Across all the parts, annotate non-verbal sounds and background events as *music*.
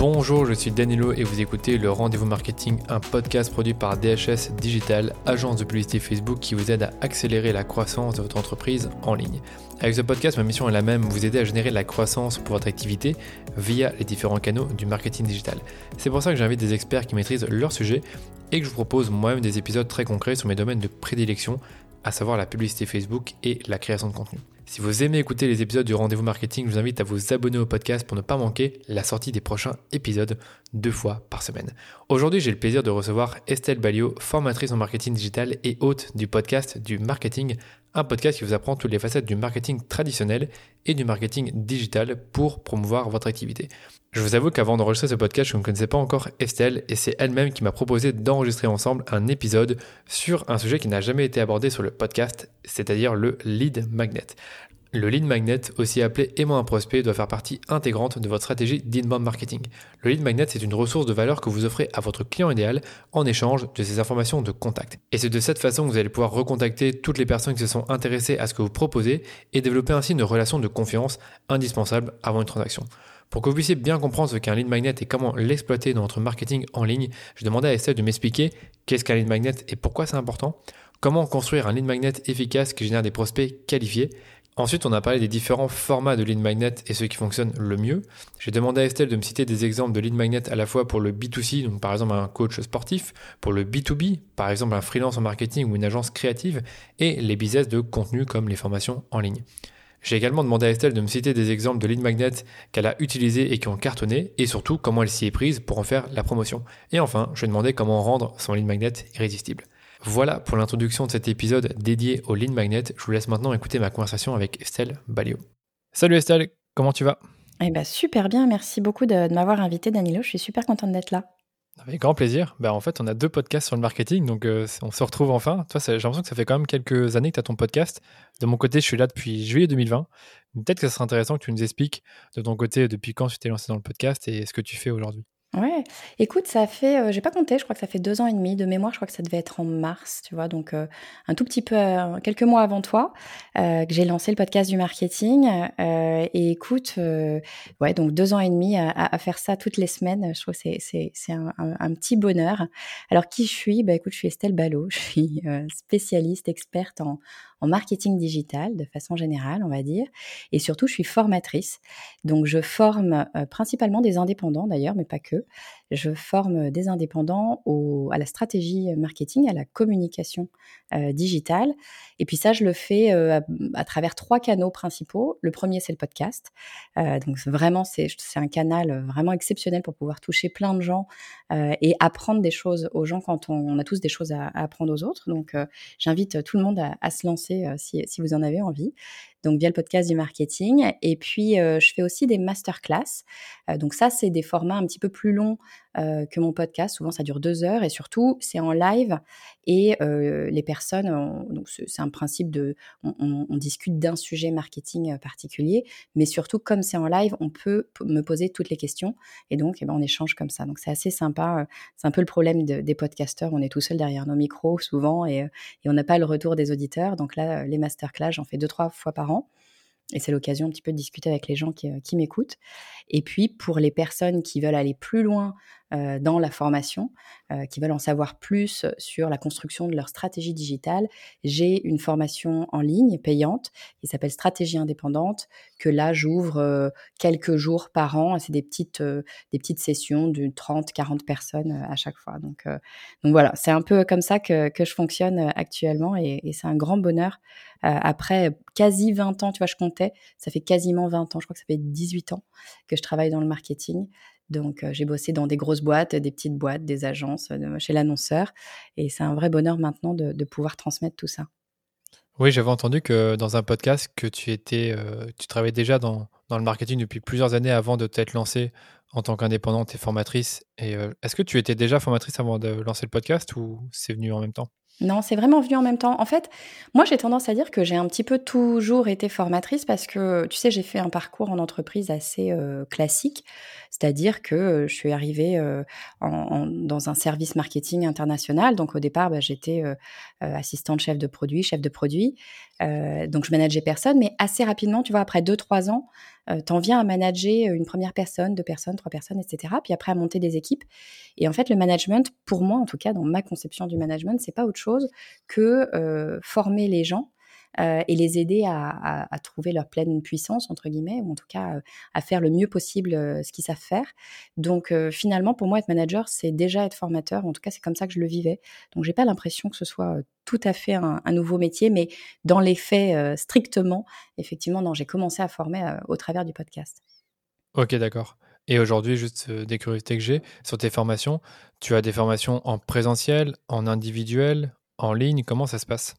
Bonjour, je suis Danilo et vous écoutez le Rendez-vous Marketing, un podcast produit par DHS Digital, agence de publicité Facebook qui vous aide à accélérer la croissance de votre entreprise en ligne. Avec ce podcast, ma mission est la même, vous aider à générer la croissance pour votre activité via les différents canaux du marketing digital. C'est pour ça que j'invite des experts qui maîtrisent leur sujet et que je vous propose moi-même des épisodes très concrets sur mes domaines de prédilection, à savoir la publicité Facebook et la création de contenu. Si vous aimez écouter les épisodes du Rendez-vous Marketing, je vous invite à vous abonner au podcast pour ne pas manquer la sortie des prochains épisodes deux fois par semaine. Aujourd'hui, j'ai le plaisir de recevoir Estelle Balio, formatrice en marketing digital et hôte du podcast du marketing, un podcast qui vous apprend toutes les facettes du marketing traditionnel et du marketing digital pour promouvoir votre activité. Je vous avoue qu'avant d'enregistrer ce podcast, je ne connaissais pas encore Estelle et c'est elle-même qui m'a proposé d'enregistrer ensemble un épisode sur un sujet qui n'a jamais été abordé sur le podcast, c'est-à-dire le lead magnet. Le lead magnet, aussi appelé aimant un prospect, doit faire partie intégrante de votre stratégie d'inbound marketing. Le lead magnet, c'est une ressource de valeur que vous offrez à votre client idéal en échange de ses informations de contact. Et c'est de cette façon que vous allez pouvoir recontacter toutes les personnes qui se sont intéressées à ce que vous proposez et développer ainsi une relation de confiance indispensable avant une transaction. Pour que vous puissiez bien comprendre ce qu'est un lead magnet et comment l'exploiter dans votre marketing en ligne, je demandais à Estelle de m'expliquer qu'est-ce qu'un lead magnet et pourquoi c'est important, comment construire un lead magnet efficace qui génère des prospects qualifiés, Ensuite, on a parlé des différents formats de lead magnet et ceux qui fonctionnent le mieux. J'ai demandé à Estelle de me citer des exemples de lead magnet à la fois pour le B2C, donc par exemple un coach sportif, pour le B2B, par exemple un freelance en marketing ou une agence créative, et les business de contenu comme les formations en ligne. J'ai également demandé à Estelle de me citer des exemples de lead magnet qu'elle a utilisés et qui ont cartonné, et surtout comment elle s'y est prise pour en faire la promotion. Et enfin, je lui ai demandé comment rendre son lead magnet irrésistible. Voilà pour l'introduction de cet épisode dédié au lead magnet. Je vous laisse maintenant écouter ma conversation avec Estelle Balio. Salut Estelle, comment tu vas? Eh ben, super bien, merci beaucoup de, m'avoir invité Danilo, je suis super contente d'être là. Avec grand plaisir. Ben, en fait, on a deux podcasts sur le marketing, donc euh, on se retrouve enfin. Toi, j'ai l'impression que ça fait quand même quelques années que tu as ton podcast. De mon côté, je suis là depuis juillet 2020. Peut-être que ce serait intéressant que tu nous expliques de ton côté depuis quand tu t'es lancé dans le podcast et ce que tu fais aujourd'hui. Ouais, écoute, ça fait, euh, j'ai pas compté, je crois que ça fait deux ans et demi. De mémoire, je crois que ça devait être en mars, tu vois, donc euh, un tout petit peu, euh, quelques mois avant toi, que j'ai lancé le podcast du marketing. et écoute, ouais, donc deux ans et demi à, faire ça toutes les semaines, je trouve que c'est, c'est, un, un, petit bonheur. Alors qui je suis? Bah écoute, je suis Estelle Ballot, *laughs* je suis spécialiste, experte en, en marketing digital de façon générale, on va dire. Et surtout, je suis formatrice. Donc, je forme euh, principalement des indépendants d'ailleurs, mais pas que. Je forme des indépendants au, à la stratégie marketing, à la communication euh, digitale. Et puis ça, je le fais euh, à, travers trois canaux principaux. Le premier, c'est le podcast. donc vraiment, c'est un canal vraiment exceptionnel pour pouvoir toucher plein de gens et apprendre des choses aux gens quand on, a tous des choses à, apprendre aux autres. Donc j'invite tout le monde à, à se lancer euh, si, vous en avez envie donc via le podcast du marketing. Et puis, euh, je fais aussi des masterclass. Euh, donc ça, c'est des formats un petit peu plus longs euh, que mon podcast. Souvent, ça dure deux heures et surtout, c'est en live. Et les personnes, donc c'est un principe de, on, discute d'un sujet marketing particulier, mais surtout, comme c'est en live, on peut me poser toutes les questions et donc, eh ben, on échange comme ça. Donc c'est assez sympa. C'est un peu le problème des podcasteurs. On est tout seul derrière nos micros souvent et, on n'a pas le retour des auditeurs. Donc là, les masterclass, j'en fais deux, trois fois par et c'est l'occasion un petit peu de discuter avec les gens euh, qui m'écoutent. Et puis, pour les personnes qui veulent aller plus loin euh, dans la formation, euh, qui veulent en savoir plus sur la construction de leur stratégie digitale, j'ai une formation en ligne payante qui s'appelle Stratégie indépendante, que là j'ouvre euh, quelques jours par an. C'est des petites, des petites sessions de 30, 40 personnes à chaque fois. Donc, donc voilà, c'est un peu comme ça que, que je fonctionne actuellement et, et c'est un grand bonheur. après quasi 20 ans, tu vois, je comptais, ça fait quasiment 20 ans, je crois que ça fait 18 ans que je travaille dans le marketing. Donc, j'ai bossé dans des grosses boîtes, des petites boîtes, des agences, chez l'annonceur. Et c'est un vrai bonheur maintenant de, pouvoir transmettre tout ça. Oui, j'avais entendu que dans un podcast que tu étais, tu travaillais déjà dans, dans, le marketing depuis plusieurs années avant de t'être lancée en tant qu'indépendante et formatrice. Et est-ce que tu étais déjà formatrice avant de lancer le podcast ou c'est venu en même temps? Non, c'est vraiment venu en même temps. En fait, moi, j'ai tendance à dire que j'ai un petit peu toujours été formatrice parce que, tu sais, j'ai fait un parcours en entreprise assez euh, classique. C'est-à-dire que euh, je suis arrivée euh, dans un service marketing international. Donc, au départ, bah, j'étais assistante chef de produit, chef de produit. donc je manageais personne, mais assez rapidement, tu vois, après deux trois ans, t'en viens à manager une première personne, deux personnes, trois personnes, etc. Puis après à monter des équipes. Et en fait, le management, pour moi, en tout cas, dans ma conception du management, c'est pas autre chose que former les gens euh, et les aider à, trouver leur pleine puissance, entre guillemets, ou en tout cas euh, à faire le mieux possible euh, ce qu'ils savent faire. Donc finalement, pour moi, être manager, c'est déjà être formateur. En tout cas, c'est comme ça que je le vivais. Donc j'ai pas l'impression que ce soit tout à fait un, nouveau métier, mais dans les faits, strictement, effectivement, non, j'ai commencé à former au travers du podcast. Ok, d'accord. Et aujourd'hui, juste des curiosités que j'ai sur tes formations, tu as des formations en présentiel, en individuel, en ligne, comment ça se passe?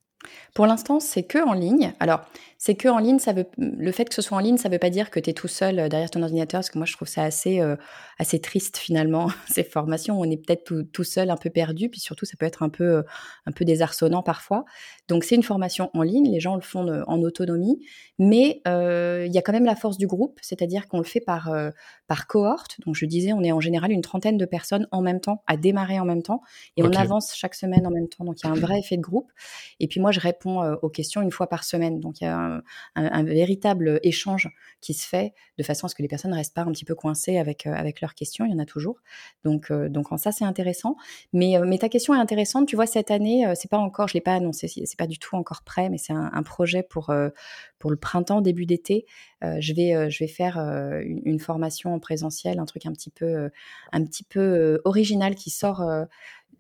Pour l'instant, c'est que en ligne. Alors, c'est que en ligne, ça veut, le fait que ce soit en ligne, ça ne veut pas dire que tu es tout seul euh, derrière ton ordinateur, parce que moi, je trouve ça assez, euh, assez triste finalement, *laughs* ces formations. On est peut-être tout, seul, un peu perdu, puis surtout, ça peut être un peu, euh, un peu désarçonnant parfois. Donc, c'est une formation en ligne, les gens le font en autonomie, mais il y a quand même la force du groupe, c'est-à-dire qu'on le fait par, par cohorte. Donc, je disais, on est en général une trentaine de personnes en même temps, à démarrer en même temps, et on avance chaque semaine en même temps. Donc, il y a un vrai effet de groupe. Et puis, moi, je réponds aux questions une fois par semaine. Donc, il y a un, véritable échange qui se fait de façon à ce que les personnes ne restent pas un petit peu coincées avec, euh, avec leurs questions. Il y en a toujours. Donc, euh, donc en ça, c'est intéressant. Mais, euh, mais ta question est intéressante. Tu vois, cette année, c'est pas encore, je l'ai pas annoncé, c'est pas du tout encore prêt, mais c'est un, projet pour, pour le printemps, début d'été. je, vais, je vais faire une, formation en présentiel, un truc un petit peu, un petit peu original qui sort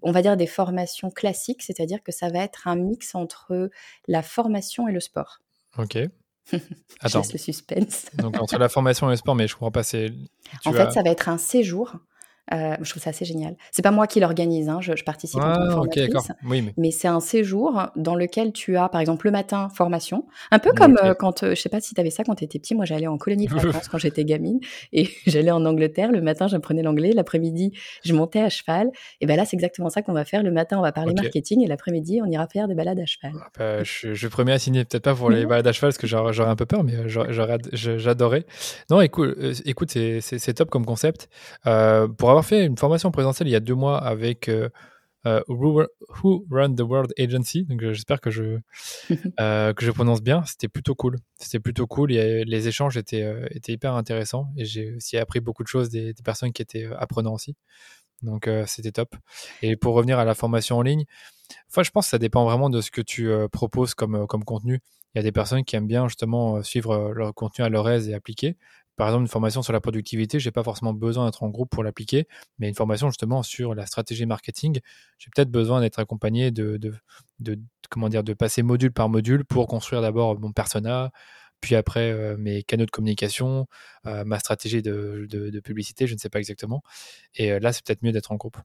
on va dire des formations classiques, c'est-à-dire que ça va être un mix entre la formation et le sport. Ok. *laughs* Attends. le suspense. Donc entre la formation et le sport, mais je comprends pas. C'est. En fait, ça va être un séjour euh, je trouve ça assez génial. C'est pas moi qui l'organise, hein, je, participe en tant que ah, formatrice, mais, c'est un séjour dans lequel tu as, par exemple, le matin, formation. Un peu comme euh, quand, euh, je sais pas si tu avais ça quand tu étais petit, moi j'allais en colonie de *laughs* vacances quand j'étais gamine, et *laughs* j'allais en Angleterre, le matin j'apprenais l'anglais, l'après-midi je montais à cheval, et ben là c'est exactement ça qu'on va faire. Le matin on va parler marketing, et l'après-midi on ira faire des balades à cheval. Ah, bah, je, je promets à signer, peut-être pas pour les balades à cheval, parce que j'aurais un peu peur, mais j'adorais. Non, écoute, écoute c'est top comme concept. pour avoir fait une formation présentielle il y a deux mois avec euh, euh, Who Run the World Agency. Donc euh, j'espère que je *laughs* que je prononce bien. C'était plutôt cool. C'était plutôt cool. les échanges étaient étaient hyper intéressants et j'ai aussi appris beaucoup de choses des, personnes qui étaient apprenants aussi. Donc c'était top. Et pour revenir à la formation en ligne, enfin, je pense que ça dépend vraiment de ce que tu proposes comme, comme contenu. Il y a des personnes qui aiment bien justement suivre leur contenu à leur aise et appliquer par exemple, une formation sur la productivité, j'ai pas forcément besoin d'être en groupe pour l'appliquer, mais une formation justement sur la stratégie marketing, j'ai peut-être besoin d'être accompagné de, passer module par module pour construire d'abord mon persona, puis après euh, mes canaux de communication, euh, ma stratégie de, de, publicité, je ne sais pas exactement. Et euh, là, c'est peut-être mieux d'être en groupe.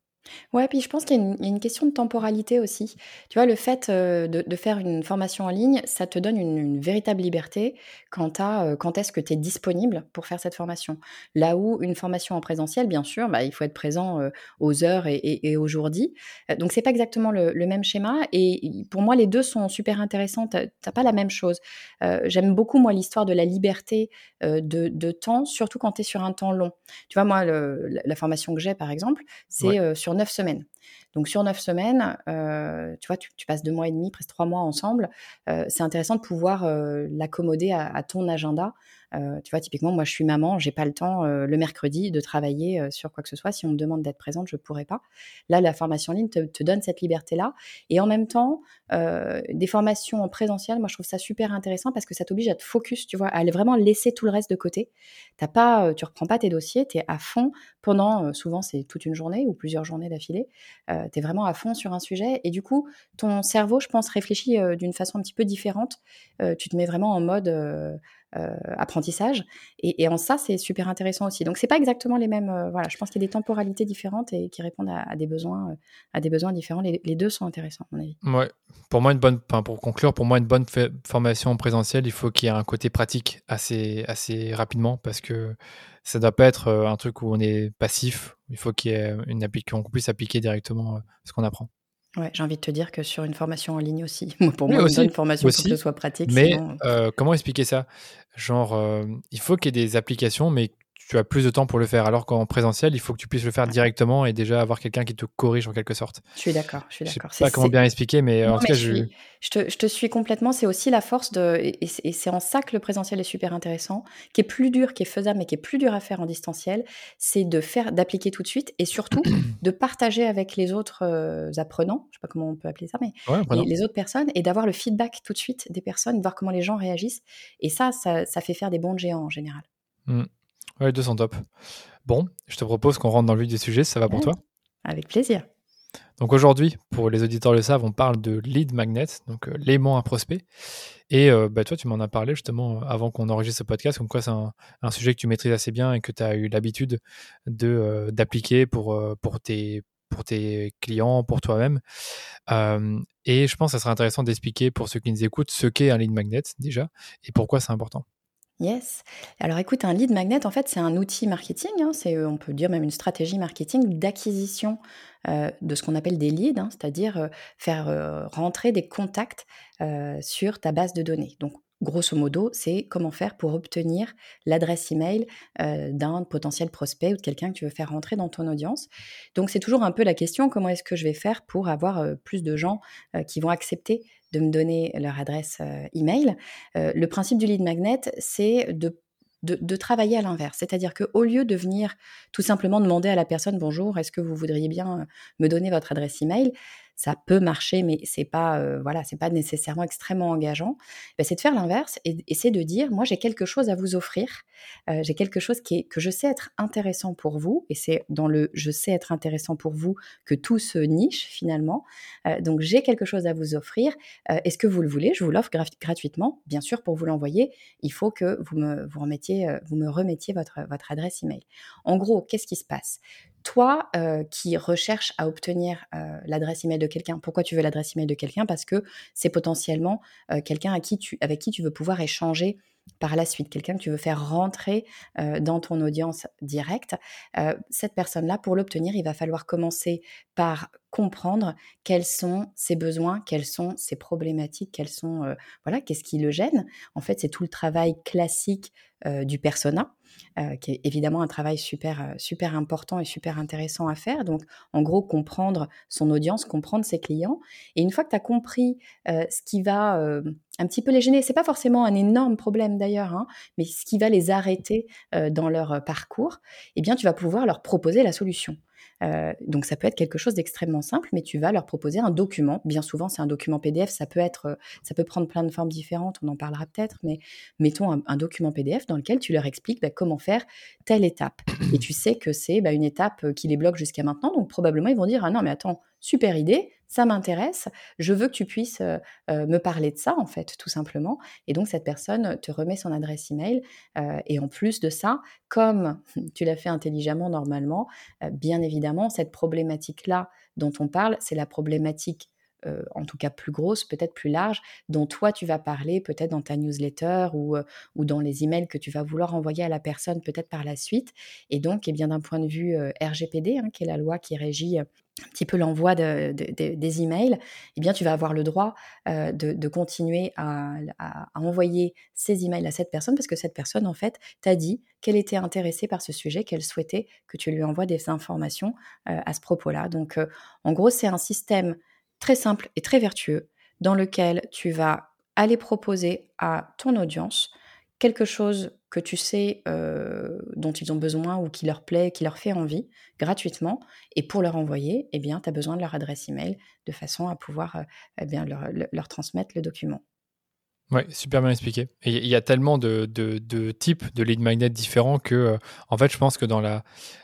Ouais, puis je pense qu'il y, a une question de temporalité aussi. Tu vois, le fait euh, de, faire une formation en ligne, ça te donne une, véritable liberté quant à euh, quand est-ce que tu es disponible pour faire cette formation. Là où une formation en présentiel, bien sûr, bah, il faut être présent euh, aux heures et, et, aux jours dits. donc, c'est pas exactement le, même schéma. Et pour moi, les deux sont super intéressants. Tu n'as pas la même chose. J'aime beaucoup, moi, l'histoire de la liberté de, temps, surtout quand tu es sur un temps long. Tu vois, moi, la formation que j'ai, par exemple, c'est sur neuf semaines. Donc sur neuf semaines, euh, tu vois, tu, passes deux mois et demi, presque trois mois ensemble. Euh, c'est intéressant de pouvoir euh, l'accommoder à, ton agenda euh, tu vois, typiquement, moi, je suis maman, j'ai pas le temps euh, le mercredi de travailler euh, sur quoi que ce soit. Si on me demande d'être présente, je pourrais pas. Là, la formation en ligne te, donne cette liberté-là. Et en même temps, des formations en présentiel, moi, je trouve ça super intéressant parce que ça t'oblige à te focus, tu vois, à vraiment laisser tout le reste de côté. T'as pas, tu reprends pas tes dossiers, tu es à fond pendant, souvent, c'est toute une journée ou plusieurs journées d'affilée. tu es vraiment à fond sur un sujet. Et du coup, ton cerveau, je pense, réfléchit d'une façon un petit peu différente. tu te mets vraiment en mode apprentissage. Et, en ça, c'est super intéressant aussi. Donc, c'est pas exactement les mêmes. Euh, voilà, je pense qu'il y a des temporalités différentes et qui répondent à, des besoins, euh, à des besoins différents. Les, deux sont intéressants, à mon avis. Pour moi, une bonne, pour conclure, pour moi, une bonne formation en présentiel, il faut qu'il y ait un côté pratique assez, assez rapidement parce que ça doit pas être un truc où on est passif. Il faut qu'il y ait une qu'on puisse appliquer directement ce qu'on apprend. Ouais, j'ai envie de te dire que sur une formation en ligne aussi, *laughs* pour moi, aussi, une formation pour que ce soit pratique. Mais euh, comment expliquer ça? Genre, euh, il faut qu'il y ait des applications, mais tu as plus de temps pour le faire. Alors qu'en présentiel, il faut que tu puisses le faire directement et déjà avoir quelqu'un qui te corrige en quelque sorte. Je suis d'accord, je suis d'accord. sais pas comment bien expliquer, mais en tout cas, je... Je, te, je... te, suis complètement. C'est aussi la force de, et c'est en ça que le présentiel est super intéressant, qui est plus dur, qui est faisable, mais qui est plus dur à faire en distanciel, c'est de faire, d'appliquer tout de suite et surtout *clears throat* de partager avec les autres euh, apprenants, je sais pas comment on peut appeler ça, mais les, autres personnes et d'avoir le feedback tout de suite des personnes, voir comment les gens réagissent. Et ça, ça, ça fait faire des bons géants en général. Mmh. Ouais, les deux sont top. Bon, je te propose qu'on rentre dans le vif du sujet, ça va pour toi? Avec plaisir. Donc aujourd'hui, pour les auditeurs le savent, on parle de lead magnet, donc euh, l'aimant à prospect. Et euh, bah, toi, tu m'en as parlé justement avant qu'on enregistre ce podcast, comme quoi c'est un, sujet que tu maîtrises assez bien et que tu as eu l'habitude de euh, d'appliquer pour, pour, tes, pour tes clients, pour toi-même. et je pense que ça serait intéressant d'expliquer pour ceux qui nous écoutent ce qu'est un lead magnet déjà et pourquoi c'est important. Yes. Alors écoute, un lead magnet, en fait, c'est un outil marketing, hein, c'est, on peut dire même une stratégie marketing d'acquisition euh, de ce qu'on appelle des leads, hein, c'est-à-dire euh, faire euh, rentrer des contacts sur ta base de données. Grosso modo, c'est comment faire pour obtenir l'adresse email d'un potentiel prospect ou de quelqu'un que tu veux faire rentrer dans ton audience. Donc c'est toujours un peu la question, comment est-ce que je vais faire pour avoir plus de gens qui vont accepter de me donner leur adresse email? le principe du lead magnet, c'est de de, travailler à l'inverse. C'est-à-dire qu'au lieu de venir tout simplement demander à la personne bonjour, est-ce que vous voudriez bien me donner votre adresse email? Ça peut marcher, mais c'est pas euh, voilà, c'est pas nécessairement extrêmement engageant. Ben, c'est de faire l'inverse et, c'est de dire moi j'ai quelque chose à vous offrir, euh, j'ai quelque chose qui est, que je sais être intéressant pour vous et c'est dans le je sais être intéressant pour vous que tout se niche finalement. Euh, donc j'ai quelque chose à vous offrir. Est-ce que vous le voulez? Je vous l'offre gratuitement. Bien sûr, pour vous l'envoyer, il faut que vous me vous remettiez vous me remettiez votre votre adresse email. En gros, qu'est-ce qui se passe? Toi euh, qui recherches à obtenir euh, l'adresse email de quelqu'un, pourquoi tu veux l'adresse email de quelqu'un? Parce que c'est potentiellement euh, quelqu'un avec qui tu veux pouvoir échanger par la suite, quelqu'un que tu veux faire rentrer dans ton audience directe. cette personne-là, pour l'obtenir, il va falloir commencer par comprendre quels sont ses besoins, quelles sont ses problématiques, quels sont voilà, qu'est-ce qui le gêne. En fait, c'est tout le travail classique du persona. Euh, qui est évidemment un travail super, euh, super important et super intéressant à faire. Donc, en gros, comprendre son audience, comprendre ses clients. Et une fois que tu as compris euh, ce qui va un petit peu les gêner, c'est pas forcément un énorme problème d'ailleurs, hein, mais ce qui va les arrêter dans leur parcours, eh bien, tu vas pouvoir leur proposer la solution. Euh, donc ça peut être quelque chose d'extrêmement simple, mais tu vas leur proposer un document. Bien souvent, c'est un document PDF. Ça peut être, euh, ça peut prendre plein de formes différentes. On en parlera peut-être, mais mettons un, document PDF dans lequel tu leur expliques bah, comment faire telle étape. Et tu sais que c'est bah, une étape euh, qui les bloque jusqu'à maintenant. Donc probablement ils vont dire ah non mais attends super idée, ça m'intéresse, je veux que tu puisses euh, euh, me parler de ça, en fait, tout simplement. Et donc, cette personne te remet son adresse email. Euh, et en plus de ça, comme *laughs* tu l'as fait intelligemment normalement, bien évidemment, cette problématique-là dont on parle, c'est la problématique en tout cas plus grosse, peut-être plus large, dont toi tu vas parler peut-être dans ta newsletter ou, ou dans les emails que tu vas vouloir envoyer à la personne peut-être par la suite. Et donc, eh bien d'un point de vue RGPD, hein, qui est la loi qui régit un petit peu l'envoi des emails, eh bien, tu vas avoir le droit euh, de, continuer à, envoyer ces emails à cette personne parce que cette personne, en fait, t'a dit qu'elle était intéressée par ce sujet, qu'elle souhaitait que tu lui envoies des informations euh, à ce propos-là. Donc, euh, en gros, c'est un système très simple et très vertueux dans lequel tu vas aller proposer à ton audience quelque chose que tu sais euh, dont ils ont besoin ou qui leur plaît, qui leur fait envie, gratuitement, et pour leur envoyer, eh bien, tu as besoin de leur adresse email de façon à pouvoir euh, eh bien, leur, transmettre le document. Oui, super bien expliqué. il y a tellement de, types de lead magnet différents que, euh, en fait, je pense que dans, la,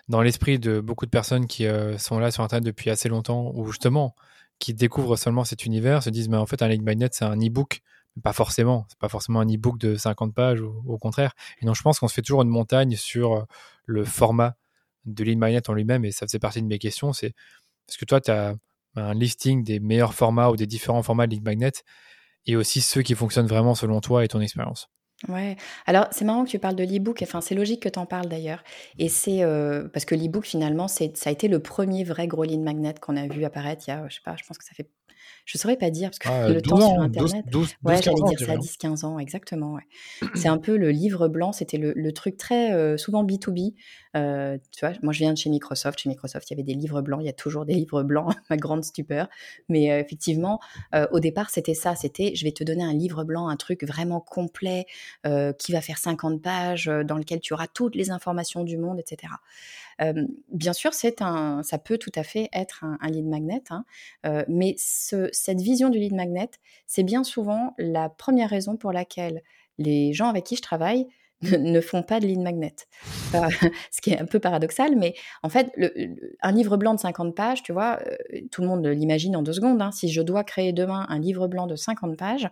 dans l'esprit de beaucoup de personnes qui sont là sur Internet depuis assez longtemps, ou justement, qui découvrent seulement cet univers, se disent, mais en fait, un lead magnet, c'est un e-book pas forcément. C'est pas forcément un e-book de 50 pages au contraire. Et donc, je pense qu'on se fait toujours une montagne sur euh, le format de lead magnet en lui-même. Et ça faisait partie de mes questions. C'est est-ce que toi, tu as un listing des meilleurs formats ou des différents formats de lead magnet et aussi ceux qui fonctionnent vraiment selon toi et ton expérience? Ouais. Alors, c'est marrant que tu parles de l'e-book. Enfin, c'est logique que tu en parles d'ailleurs. Et c'est euh, parce que l'e-book, finalement, ça a été le premier vrai gros lead magnet qu'on a vu apparaître il y a, je sais pas, je pense que ça fait Je saurais pas dire parce que ah, le temps sur Internet. 12, 12, ouais, j'allais dire ça, 10-15 ans, exactement. Ouais. *clears throat* c'est un peu le livre blanc. C'était le, le, truc très euh, souvent B2B. Euh, tu vois, moi je viens de chez Microsoft. Chez Microsoft, il y avait des livres blancs. Il y a toujours des livres blancs, *laughs* ma grande stupeur. Mais euh, effectivement, au départ, c'était ça. C'était, je vais te donner un livre blanc, un truc vraiment complet qui va faire 50 pages, dans lequel tu auras toutes les informations du monde, etc bien sûr, un, ça peut tout à fait être un, lead magnet, hein, mais cette vision du lead magnet, c'est bien souvent la première raison pour laquelle les gens avec qui je travaille ne font pas de lead magnet. *laughs* ce qui est un peu paradoxal, mais en fait, le, un livre blanc de 50 pages, tu vois, euh, tout le monde l'imagine en deux secondes. Hein. Si je dois créer demain un livre blanc de 50 pages,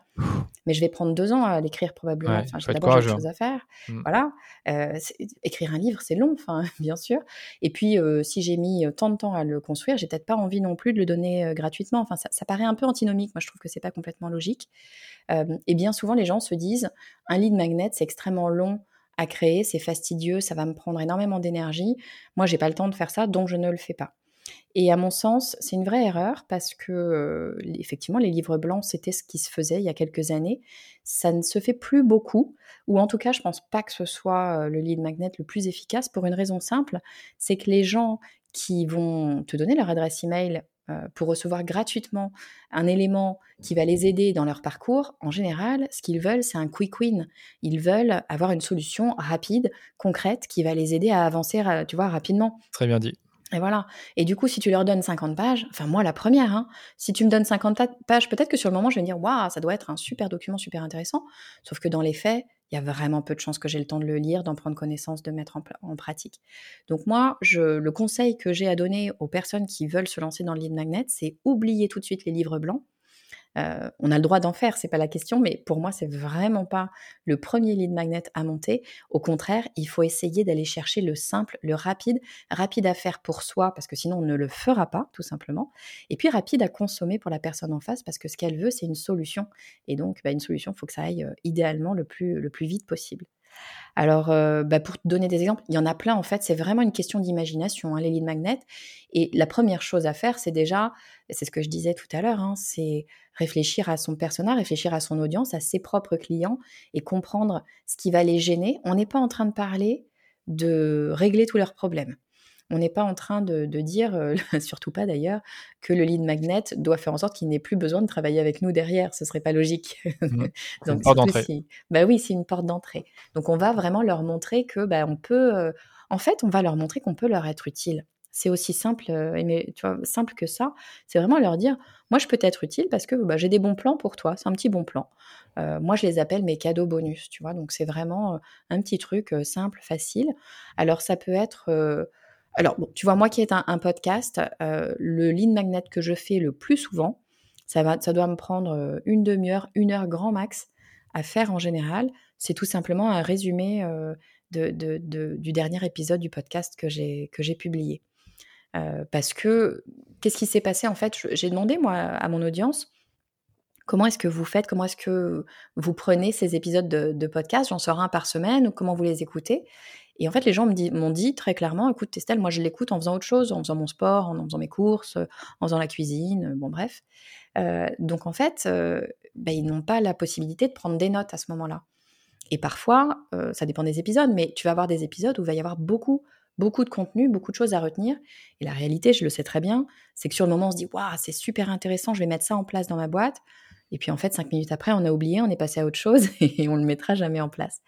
mais je vais prendre deux ans à l'écrire probablement. enfin, j'ai d'abord autre chose à faire. Mmh. Voilà. Euh, écrire un livre, c'est long, enfin, *laughs* bien sûr. Et puis, euh, si j'ai mis tant de temps à le construire, j'ai peut-être pas envie non plus de le donner gratuitement. Enfin, ça, ça, paraît un peu antinomique. Moi, je trouve que c'est pas complètement logique. et bien souvent, les gens se disent, un lead magnet, c'est extrêmement long à créer, c'est fastidieux, ça va me prendre énormément d'énergie. Moi, j'ai pas le temps de faire ça, donc je ne le fais pas. Et à mon sens, c'est une vraie erreur parce que euh, effectivement, les livres blancs, c'était ce qui se faisait il y a quelques années. Ça ne se fait plus beaucoup, ou en tout cas, je pense pas que ce soit euh, le lead magnet le plus efficace pour une raison simple, c'est que les gens qui vont te donner leur adresse email pour recevoir gratuitement un élément qui va les aider dans leur parcours, en général, ce qu'ils veulent, c'est un quick win. Ils veulent avoir une solution rapide, concrète, qui va les aider à avancer, tu vois, rapidement. Très bien dit. Et voilà. Et du coup, si tu leur donnes 50 pages, enfin moi la première, hein, si tu me donnes 50 pages, peut-être que sur le moment, je vais me dire, waouh, ça doit être un super document, super intéressant. Sauf que dans les faits, il y a vraiment peu de chances que j'ai le temps de le lire, d'en prendre connaissance, de mettre en, pratique. Donc moi, je, le conseil que j'ai à donner aux personnes qui veulent se lancer dans le lead magnet, c'est oublier tout de suite les livres blancs euh, on a le droit d'en faire, c'est pas la question, mais pour moi, c'est vraiment pas le premier lead magnet à monter. Au contraire, il faut essayer d'aller chercher le simple, le rapide, rapide à faire pour soi, parce que sinon on ne le fera pas, tout simplement. Et puis rapide à consommer pour la personne en face, parce que ce qu'elle veut, c'est une solution. Et donc, bah, une solution, il faut que ça aille euh, idéalement le le plus vite possible. Alors, euh, bah, pour te donner des exemples, il y en a plein en fait. C'est vraiment une question d'imagination, hein, les lead magnets. Et la première chose à faire, c'est déjà, c'est ce que je disais tout à l'heure, hein, c'est réfléchir à son persona, réfléchir à son audience, à ses propres clients et comprendre ce qui va les gêner. On n'est pas en train de parler de régler tous leurs problèmes. On n'est pas en train de, dire, euh, *laughs* surtout pas d'ailleurs, que le lead magnet doit faire en sorte qu'il n'ait plus besoin de travailler avec nous derrière. Ce serait pas logique. Mmh. *laughs* Donc, une porte d'entrée. Bah oui, c'est une porte d'entrée. Donc on va vraiment leur montrer que bah, on peut. Euh, en fait, on va leur montrer qu'on peut leur être utile. C'est aussi simple, euh, mais, tu vois, simple que ça. C'est vraiment leur dire, moi je peux être utile parce que bah, j'ai des bons plans pour toi. C'est un petit bon plan. moi je les appelle mes cadeaux bonus, tu vois. Donc c'est vraiment un petit truc simple, facile. Alors ça peut être alors, tu vois, moi qui est un, podcast, euh, le lead magnet que je fais le plus souvent, ça doit me prendre euh, une demi-heure, une heure grand max à faire en général. C'est tout simplement un résumé euh, du dernier épisode du podcast que j'ai publié. parce que, qu'est-ce qui s'est passé en fait? J'ai demandé, moi, à mon audience, comment est-ce que vous faites? Comment est-ce que vous prenez ces épisodes de, de podcast? J'en sors un par semaine ou comment vous les écoutez? Et en fait, les gens m'ont dit, très clairement, écoute, Estelle, moi je l'écoute en faisant autre chose, en faisant mon sport, en faisant mes courses, en faisant la cuisine, bon bref. Euh, donc en fait, euh, bah, ils n'ont pas la possibilité de prendre des notes à ce moment-là. Et parfois, euh, ça dépend des épisodes, mais tu vas avoir des épisodes où il va y avoir beaucoup, beaucoup de contenu, beaucoup de choses à retenir. Et la réalité, je le sais très bien, c'est que sur le moment, on se dit, waouh, c'est super intéressant, je vais mettre ça en place dans ma boîte. Et puis en fait, cinq minutes après, on a oublié, on est passé à autre chose *laughs* et on le mettra jamais en place.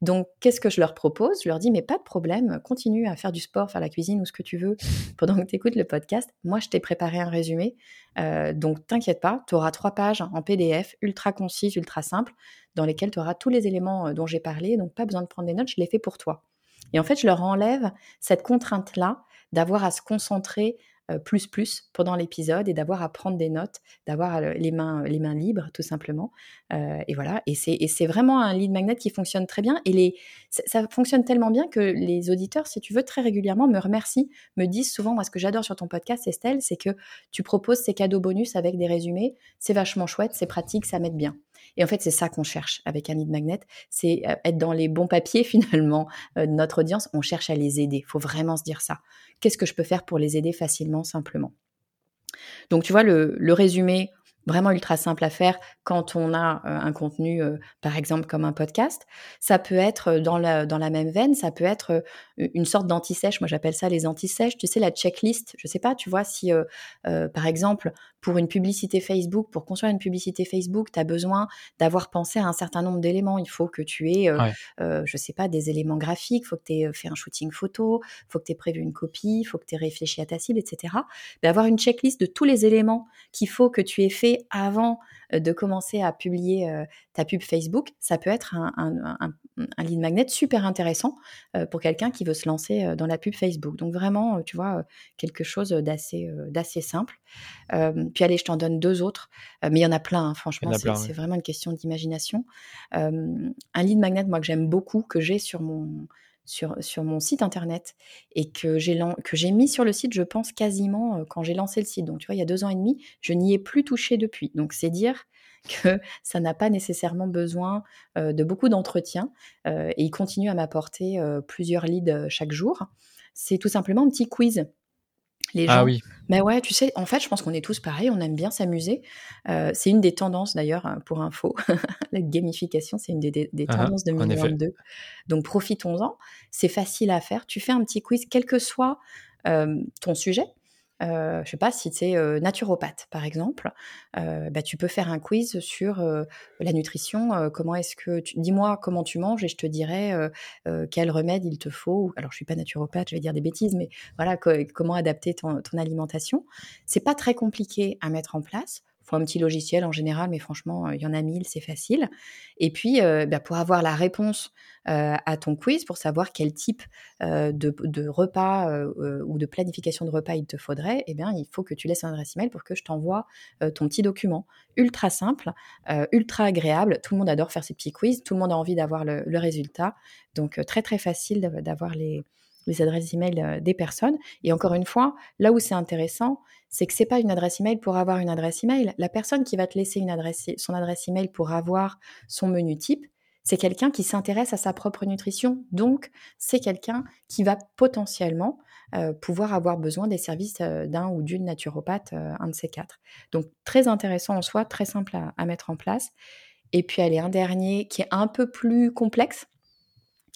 Donc, qu'est-ce que je leur propose? Je leur dis, mais pas de problème, continue à faire du sport, faire la cuisine ou ce que tu veux *laughs* pendant que tu écoutes le podcast. Moi, je t'ai préparé un résumé. Euh, donc, t'inquiète pas, tu auras trois pages en PDF, ultra concis, ultra simple, dans lesquelles tu auras tous les éléments euh, dont j'ai parlé. Donc, pas besoin de prendre des notes, je l'ai fait pour toi. Et en fait, je leur enlève cette contrainte-là d'avoir à se concentrer plus plus pendant l'épisode et d'avoir à prendre des notes, d'avoir euh, les mains, les mains libres tout simplement. Euh, et voilà, et c'est vraiment un lead magnet qui fonctionne très bien. Et les, ça, fonctionne tellement bien que les auditeurs, si tu veux, très régulièrement me remercient, me disent souvent, moi ce que j'adore sur ton podcast, Estelle, c'est que tu proposes ces cadeaux bonus avec des résumés. C'est vachement chouette, c'est pratique, ça m'aide bien. Et en fait, c'est ça qu'on cherche avec un lead magnet, c'est être dans les bons papiers *laughs* finalement de notre audience. On cherche à les aider. Il faut vraiment se dire ça. Qu'est-ce que je peux faire pour les aider facilement, simplement? Donc, tu vois, le, résumé, vraiment ultra simple à faire quand on a un contenu, par exemple comme un podcast. Ça peut être dans la, dans la même veine, ça peut être une sorte d'anti-sèche. Moi, j'appelle ça les anti-sèches. Tu sais, la checklist. Je sais pas, tu vois, si par exemple pour une publicité Facebook, pour construire une publicité Facebook, tu as besoin d'avoir pensé à un certain nombre d'éléments. Il faut que tu aies, je sais pas, des éléments graphiques, il faut que tu aies fait un shooting photo, il faut que tu aies prévu une copie, il faut que tu aies réfléchi à ta cible, etc. Mais avoir une checklist de tous les éléments qu'il faut que tu aies fait avant euh, de commencer à publier euh, ta pub Facebook, ça peut être un, un, lead magnet super intéressant euh, pour quelqu'un qui veut se lancer dans la pub Facebook. Donc vraiment, tu vois, quelque chose d'assez d'assez simple. puis allez, je t'en donne deux autres, mais il y en a plein, hein, franchement, c'est vraiment une question d'imagination. un lead magnet, moi, que j'aime beaucoup, que j'ai sur mon sur, mon site internet et que j'ai mis sur le site, je pense, quasiment euh, quand j'ai lancé le site. Donc, tu vois, il y a deux ans et demi, je n'y ai plus touché depuis. Donc, c'est dire *laughs* que ça n'a pas nécessairement besoin euh, de beaucoup d'entretien euh, et il continue à m'apporter plusieurs leads chaque jour. C'est tout simplement un petit quiz les ah gens. Ah oui. Mais ouais, tu sais, en fait, je pense qu'on est tous pareils, on aime bien s'amuser. Euh, c'est une des tendances d'ailleurs, hein, pour info. *laughs* la gamification, c'est une des, ah ah, tendances de 2022. Donc profitons-en. C'est facile à faire. Tu fais un petit quiz, quel que soit euh, ton sujet. Euh, je sais pas si tu es euh, naturopathe par exemple, euh, bah, tu peux faire un quiz sur la nutrition. comment est-ce que tu... dis-moi comment tu manges et je te dirai quel remède il te faut. Alors je suis pas naturopathe, je vais dire des bêtises, mais voilà comment adapter ton, ton alimentation. C'est pas très compliqué à mettre en place un petit logiciel en général, mais franchement, euh, il y en a mille, c'est facile. Et puis, euh, bah, pour avoir la réponse euh, à ton quiz, pour savoir quel type de, repas ou de planification de repas il te faudrait, eh bien, il faut que tu laisses un adresse email pour que je t'envoie ton petit document. Ultra simple, ultra agréable. Tout le monde adore faire ces petits quiz. Tout le monde a envie d'avoir le, le, résultat. Donc, très, très facile d'avoir les, les adresses email euh, des personnes. Et encore une fois, là où c'est intéressant, c'est que c'est pas une adresse email pour avoir une adresse email. La personne qui va te laisser une adresse, son adresse email pour avoir son menu type, c'est quelqu'un qui s'intéresse à sa propre nutrition. Donc, c'est quelqu'un qui va potentiellement euh, pouvoir avoir besoin des services euh, d'un ou d'une naturopathe, un de ces quatre. Donc, très intéressant en soi, très simple à, à mettre en place. Et puis, allez, un dernier qui est un peu plus complexe,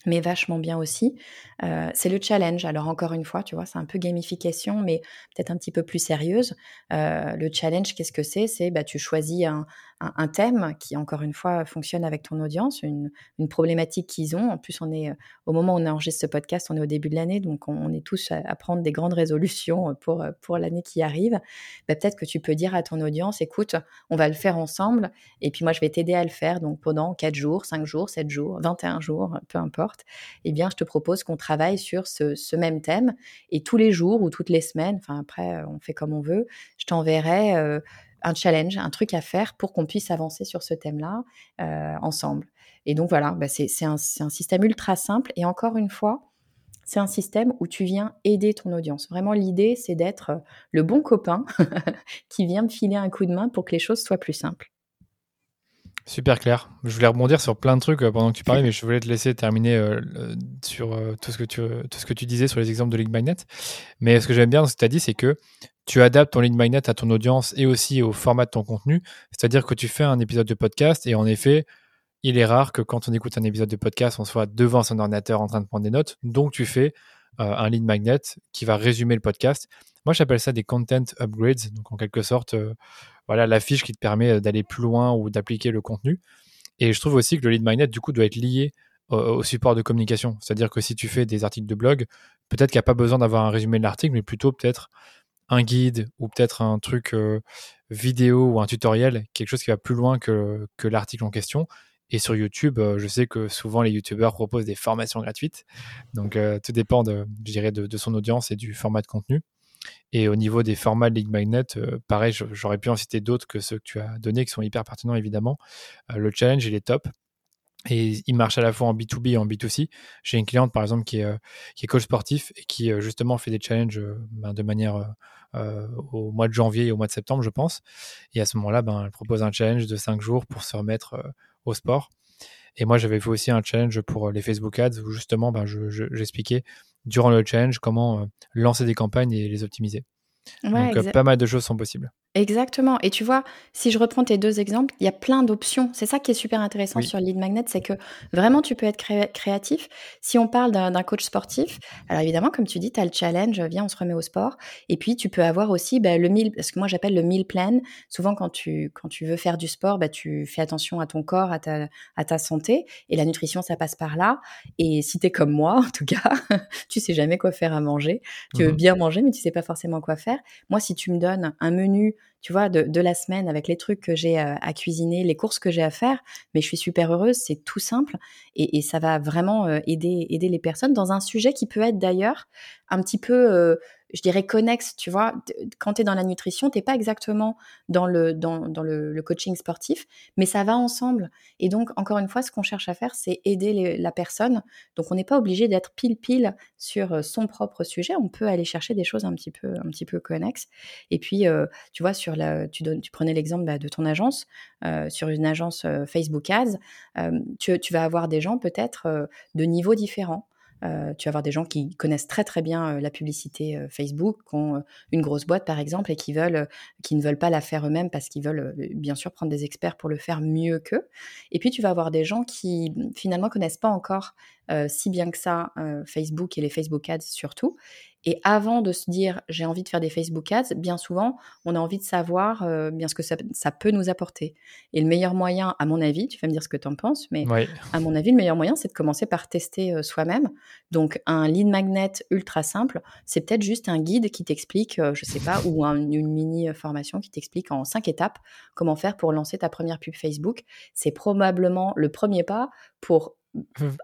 mais vachement bien aussi. Euh, c'est le challenge. Alors encore une fois, tu vois, c'est un peu gamification, mais peut-être un petit peu plus sérieuse. Euh, le challenge, qu'est-ce que c'est? C'est bah, tu choisis un, un, thème qui, encore une fois, fonctionne avec ton audience, une, problématique qu'ils ont. En plus, on est au moment où on enregistre ce podcast, on est au début de l'année, donc on, est tous à, prendre des grandes résolutions pour, pour l'année qui arrive. Bah, peut-être que tu peux dire à ton audience, écoute, on va le faire ensemble, et puis moi, je vais t'aider à le faire. Donc pendant 4 jours, 5 jours, 7 jours, 21 jours, peu importe, eh bien, je te propose qu'on travaille sur ce, même thème. Et tous les jours ou toutes les semaines, enfin après, on fait comme on veut, je t'enverrai euh, un challenge, un truc à faire pour qu'on puisse avancer sur ce thème-là euh, ensemble. Et donc voilà, bah c'est un, un, système ultra simple. Et encore une fois, c'est un système où tu viens aider ton audience. Vraiment, l'idée, c'est d'être le bon copain *laughs* qui vient me filer un coup de main pour que les choses soient plus simples. Super clair. Je voulais rebondir sur plein de trucs euh, pendant que tu parlais, mais je voulais te laisser terminer euh, sur tout, ce que tu, tout ce que tu disais sur les exemples de Lead Magnet. Mais ce que j'aime bien dans ce que tu as dit, c'est que tu adaptes ton lead magnet à ton audience et aussi au format de ton contenu. C'est-à-dire que tu fais un épisode de podcast et en effet, il est rare que quand on écoute un épisode de podcast, on soit devant son ordinateur en train de prendre des notes. Donc, tu fais euh, un lead magnet qui va résumer le podcast. Moi, j'appelle ça des content upgrades. Donc, en quelque sorte, euh, voilà la fiche qui te permet d'aller plus loin ou d'appliquer le contenu. Et je trouve aussi que le lead magnet, du coup, doit être lié au support de communication. C'est-à-dire que si tu fais des articles de blog, peut-être qu'il n'y a pas besoin d'avoir un résumé de l'article, mais plutôt peut-être un guide ou peut-être un truc vidéo ou un tutoriel, quelque chose qui va plus loin que, l'article en question. Et sur YouTube, je sais que souvent les YouTubeurs proposent des formations gratuites. Donc tout dépend de, je de, son audience et du format de contenu. Et au niveau des formats de League Magnet, pareil, j'aurais pu en citer d'autres que ceux que tu as donnés, qui sont hyper pertinents évidemment. le challenge, il est top. Et il marche à la fois en B2B et en B2C. J'ai une cliente, par exemple, qui est, qui est coach sportif et qui, justement, fait des challenges ben, de manière euh, au mois de janvier et au mois de septembre, je pense. Et à ce moment-là, ben, elle propose un challenge de 5 jours pour se remettre euh, au sport. Et moi, j'avais fait aussi un challenge pour euh, les Facebook Ads où justement, ben, j'expliquais durant le challenge comment lancer des campagnes et les optimiser. Donc, pas mal de choses sont possibles. Exactement. Et tu vois, si je reprends tes deux exemples, il y a plein d'options. C'est ça qui est super intéressant sur le lead magnet, c'est que vraiment tu peux être créatif. Si on parle d'un coach sportif, alors évidemment, comme tu dis, tu as le challenge, viens, on se remet au sport. Et puis tu peux avoir aussi bah, le meal, ce que moi j'appelle le meal plan. Souvent, quand tu, quand tu veux faire du sport, bah, tu fais attention à ton corps, à ta, à ta santé. Et la nutrition, ça passe par là. Et si tu es comme moi, *laughs* en tout cas, tu sais jamais quoi faire à manger. Tu veux mmh bien manger, mais tu sais pas forcément quoi faire. Moi, si tu me donnes un menu tu vois, de, la semaine avec les trucs que j'ai euh, à, cuisiner, les courses que j'ai à faire, mais je suis super heureuse, c'est tout simple. Et, ça va vraiment euh, aider, aider les personnes dans un sujet qui peut être d'ailleurs un petit peu euh, je dirais, connexe, tu vois. Quand tu es dans la nutrition, tu pas exactement dans, le, dans, le, coaching sportif, mais ça va ensemble. Et donc, encore une fois, ce qu'on cherche à faire, c'est aider la personne. Donc, on n'est pas obligé d'être pile-pile sur euh, son propre sujet. On peut aller chercher des choses un petit peu, un petit peu connexes. Et puis, euh, tu vois, sur la, tu, donnes, tu prenais l'exemple bah, de ton agence, euh, sur une agence Facebook Ads, tu, tu, vas avoir des gens peut-être de niveaux différents. Euh, tu vas avoir des gens qui connaissent très très bien euh, la publicité euh, Facebook, qui ont une grosse boîte par exemple et qui veulent, qui ne veulent pas la faire eux-mêmes parce qu'ils veulent bien sûr prendre des experts pour le faire mieux qu'eux. Et puis tu vas avoir des gens qui finalement connaissent pas encore si bien que ça Facebook et les Facebook Ads surtout et avant de se dire j'ai envie de faire des Facebook Ads, bien souvent, on a envie de savoir euh, bien ce que ça, peut nous apporter. Et le meilleur moyen, à mon avis, tu vas me dire ce que tu en penses, mais à mon avis, le meilleur moyen, c'est de commencer par tester euh, soi-même. Donc, un lead magnet ultra simple, c'est peut-être juste un guide qui t'explique, euh, je sais pas, ou une mini formation qui t'explique en cinq étapes comment faire pour lancer ta première pub Facebook. C'est probablement le premier pas pour.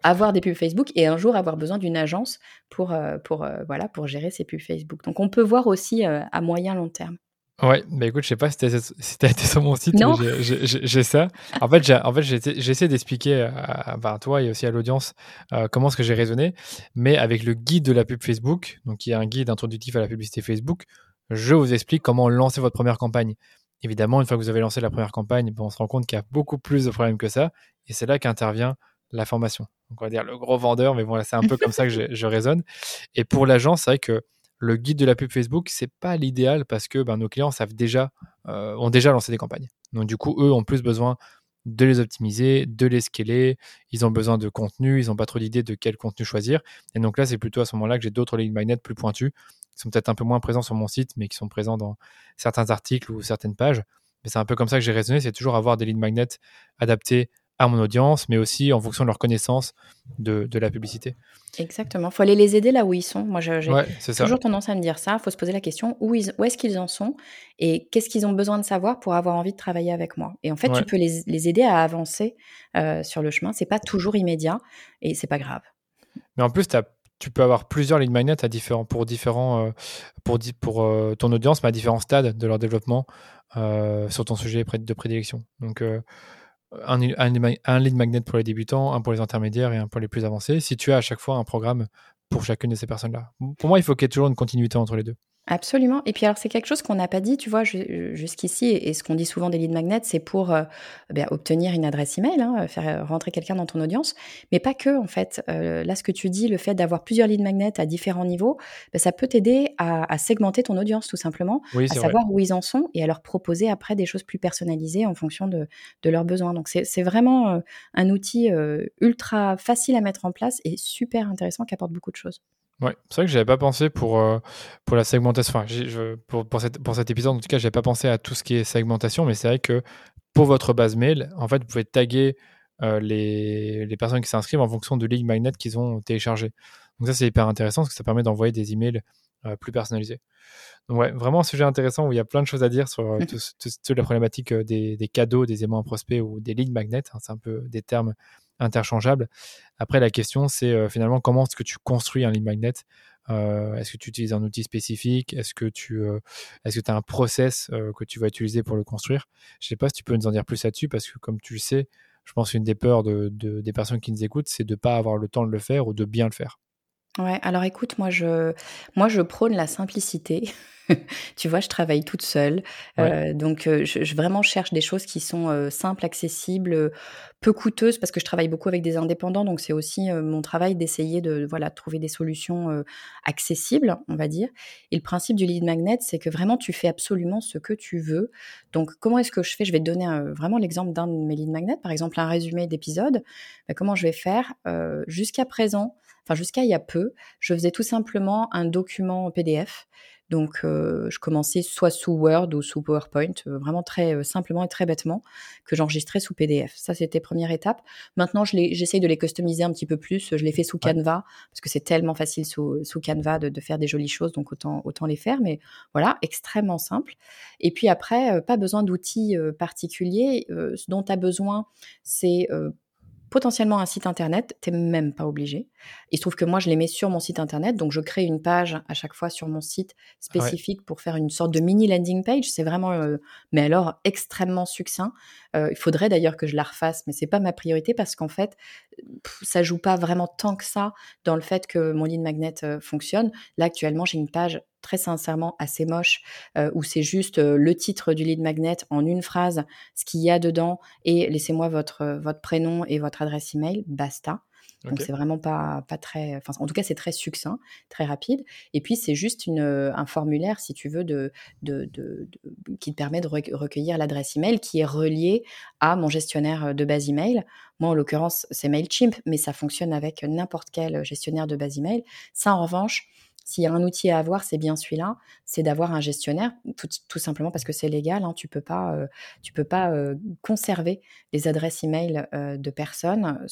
Avoir des pubs Facebook et un jour avoir besoin d'une agence pour, euh, pour, euh, voilà, pour gérer ces pubs Facebook. Donc on peut voir aussi euh, à moyen long terme. Ouais, bah écoute, je sais pas si tu as, été sur mon site, non. j'ai ça. En fait, j'ai en fait, essayé d'expliquer à, à, toi et aussi à l'audience comment ce que j'ai raisonné, mais avec le guide de la pub Facebook, donc qui est un guide introductif à la publicité Facebook, je vous explique comment lancer votre première campagne. Évidemment, une fois que vous avez lancé la première campagne, on se rend compte qu'il y a beaucoup plus de problèmes que ça, et c'est là qu'intervient la formation. Donc on va dire le gros vendeur, mais bon, c'est un peu comme ça que je, raisonne. Et pour l'agence, c'est vrai que le guide de la pub Facebook, c'est pas l'idéal parce que ben, nos clients savent déjà, euh, ont déjà lancé des campagnes. Donc du coup, eux ont plus besoin de les optimiser, de les scaler. Ils ont besoin de contenu, ils n'ont pas trop d'idées de quel contenu choisir. Et donc là, c'est plutôt à ce moment-là que j'ai d'autres lead magnets plus pointus qui sont peut-être un peu moins présents sur mon site, mais qui sont présents dans certains articles ou certaines pages. Mais c'est un peu comme ça que j'ai raisonné, c'est toujours avoir des lead magnets adaptés à mon audience, mais aussi en fonction de leur connaissance de, la publicité. Exactement. Il faut aller les aider là où ils sont. Moi, j'ai toujours tendance à me dire ça. Il faut se poser la question où, où est-ce qu'ils en sont et qu'est-ce qu'ils ont besoin de savoir pour avoir envie de travailler avec moi? Et en fait, tu peux les, aider à avancer euh, sur le chemin. C'est pas toujours immédiat et c'est pas grave. Mais en plus, tu peux avoir plusieurs lignes magnets à différents, pour, différents, euh, pour, pour euh, ton audience, mais à différents stades de leur développement sur ton sujet de prédilection. Donc, un, un, lead magnet pour les débutants, un pour les intermédiaires et un pour les plus avancés, si tu as à chaque fois un programme pour chacune de ces personnes-là. Pour moi, il faut qu'il y ait toujours une continuité entre les deux. Absolument. Et puis alors c'est quelque chose qu'on n'a pas dit, tu vois, jusqu'ici, et ce qu'on dit souvent des lead magnets, c'est pour euh, ben, obtenir une adresse email, hein, faire rentrer quelqu'un dans ton audience, mais pas que en fait. Euh, là, ce que tu dis, le fait d'avoir plusieurs lead magnets à différents niveaux, ben, ça peut t'aider à, segmenter ton audience tout simplement, à savoir où ils en sont et à leur proposer après des choses plus personnalisées en fonction de, de leurs besoins. Donc c'est vraiment euh, un outil ultra facile à mettre en place et super intéressant qui apporte beaucoup de choses. Ouais, c'est vrai que j'avais pas pensé pour, euh, pour la segmentation. Enfin, pour, pour, pour cet épisode, en tout cas, j'avais pas pensé à tout ce qui est segmentation, mais c'est vrai que pour votre base mail, en fait, vous pouvez taguer euh, les, les, personnes qui s'inscrivent en fonction de lead magnet qu'ils ont téléchargé. Donc ça, c'est hyper intéressant parce que ça permet d'envoyer des emails euh, plus personnalisés. Donc ouais, vraiment un sujet intéressant où il y a plein de choses à dire sur toute la problématique des, des, cadeaux, des aimants prospects ou des lead magnets. Hein, c'est un peu des termes interchangeables. Après, la question, c'est euh, finalement comment est-ce que tu construis un lead magnet? Euh, Est-ce que tu utilises un outil spécifique? Est-ce que tu euh, est-ce que as un process que tu vas utiliser pour le construire? Je ne sais pas si tu peux nous en dire plus là-dessus, parce que comme tu le sais, je pense qu'une des peurs de, des personnes qui nous écoutent, c'est de ne pas avoir le temps de le faire ou de bien le faire. Ouais, alors écoute, moi je, moi je prône la simplicité. *laughs* tu vois, je travaille toute seule, euh, donc euh, je, je, vraiment cherche des choses qui sont euh, simples, accessibles, peu coûteuses, parce que je travaille beaucoup avec des indépendants, donc c'est aussi mon travail d'essayer de voilà trouver des solutions accessibles, on va dire. Et le principe du lead magnet, c'est que vraiment tu fais absolument ce que tu veux. Donc comment est-ce que je fais? Je vais te donner vraiment l'exemple d'un de mes lead magnets, par exemple un résumé d'épisode. Bah, comment je vais faire Jusqu'à présent, enfin jusqu'à il y a peu, je faisais tout simplement un document PDF donc, euh, je commençais soit sous Word ou sous PowerPoint, euh, vraiment très euh, simplement et très bêtement, que j'enregistrais sous PDF. Ça, c'était première étape. Maintenant, j'essaye de les customiser un petit peu plus. Je les fais sous Canva, parce que c'est tellement facile sous, sous Canva de, de, faire des jolies choses, donc autant, autant les faire. Mais voilà, extrêmement simple. Et puis après, pas besoin d'outils particuliers. ce dont tu as besoin, c'est potentiellement un site internet, t'es même pas obligé. Il se trouve que moi, je les mets sur mon site internet, donc je crée une page à chaque fois sur mon site spécifique pour faire une sorte de mini landing page. C'est vraiment, euh, mais alors extrêmement succinct. Euh, il faudrait d'ailleurs que je la refasse, mais c'est pas ma priorité parce qu'en fait, ça joue pas vraiment tant que ça dans le fait que mon lead magnet euh, fonctionne. Là, actuellement, j'ai une page très sincèrement assez moche euh, où c'est juste le titre du lead magnet en une phrase, ce qu'il y a dedans et laissez-moi votre votre prénom et votre adresse email, basta. Donc c'est vraiment pas, pas très, enfin en tout cas c'est très succinct, très rapide. Et puis c'est juste une, un formulaire, si tu veux, de, de, de, qui te permet de recueillir l'adresse email qui est reliée à mon gestionnaire de base email. Moi en l'occurrence c'est Mailchimp, mais ça fonctionne avec n'importe quel gestionnaire de base email. Ça en revanche, s'il y a un outil à avoir, c'est bien celui-là, c'est d'avoir un gestionnaire, tout, simplement parce que c'est légal. Hein, tu peux pas, euh, tu peux pas euh, conserver les adresses email euh, de personnes.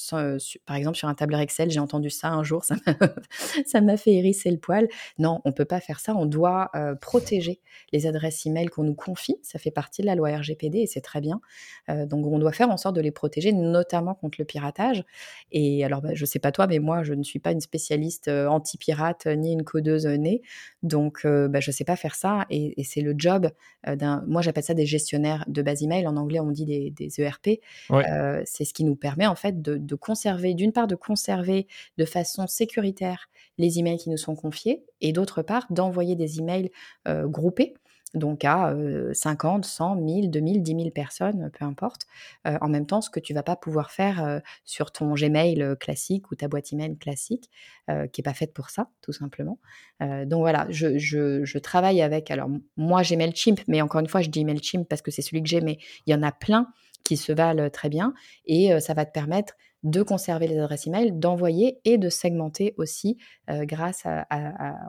par exemple, sur un tableur Excel, j'ai entendu ça un jour, *laughs* ça m'a fait hérisser le poil. Non, on peut pas faire ça. On doit protéger les adresses email qu'on nous confie. Ça fait partie de la loi RGPD et c'est très bien. donc, on doit faire en sorte de les protéger, notamment contre le piratage. Et alors, bah, je sais pas toi, mais moi, je ne suis pas une spécialiste anti-pirate ni une codeuse née. Donc, bah, je sais pas faire ça et, c'est le job d'un. Moi, j'appelle ça des gestionnaires de base email. En anglais, on dit des, ERP. E c'est ce qui nous permet en fait de, conserver, d'une part, de conserver de façon sécuritaire les emails qui nous sont confiés et d'autre part, d'envoyer des emails groupés donc à 50, 100, 1000, 2000, 10 000 personnes, peu importe, en même temps, ce que tu vas pas pouvoir faire sur ton Gmail classique ou ta boîte email classique, qui n'est pas faite pour ça, tout simplement. donc voilà, je, je, travaille avec, alors moi j'ai MailChimp, mais encore une fois, je dis MailChimp parce que c'est celui que j'ai, mais il y en a plein qui se valent très bien, et ça va te permettre de conserver les adresses email, d'envoyer et de segmenter aussi euh, grâce à,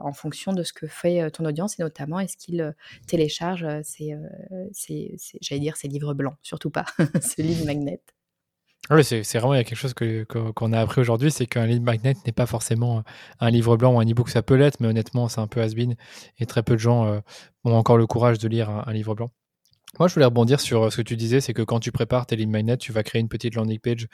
en fonction de ce que fait euh, ton audience et notamment est-ce qu'il euh, télécharge ces, j'allais dire, ces livres blancs, surtout pas *laughs* ce lead magnet. Oui, c'est vraiment il y a quelque chose qu'on que, a appris aujourd'hui, c'est qu'un lead magnet n'est pas forcément un livre blanc ou un e-book, ça peut l'être, mais honnêtement, c'est un peu has-been et très peu de gens ont encore le courage de lire un livre blanc. Moi, je voulais rebondir sur euh, ce que tu disais, c'est que quand tu prépares tes lead magnets, tu vas créer une petite landing page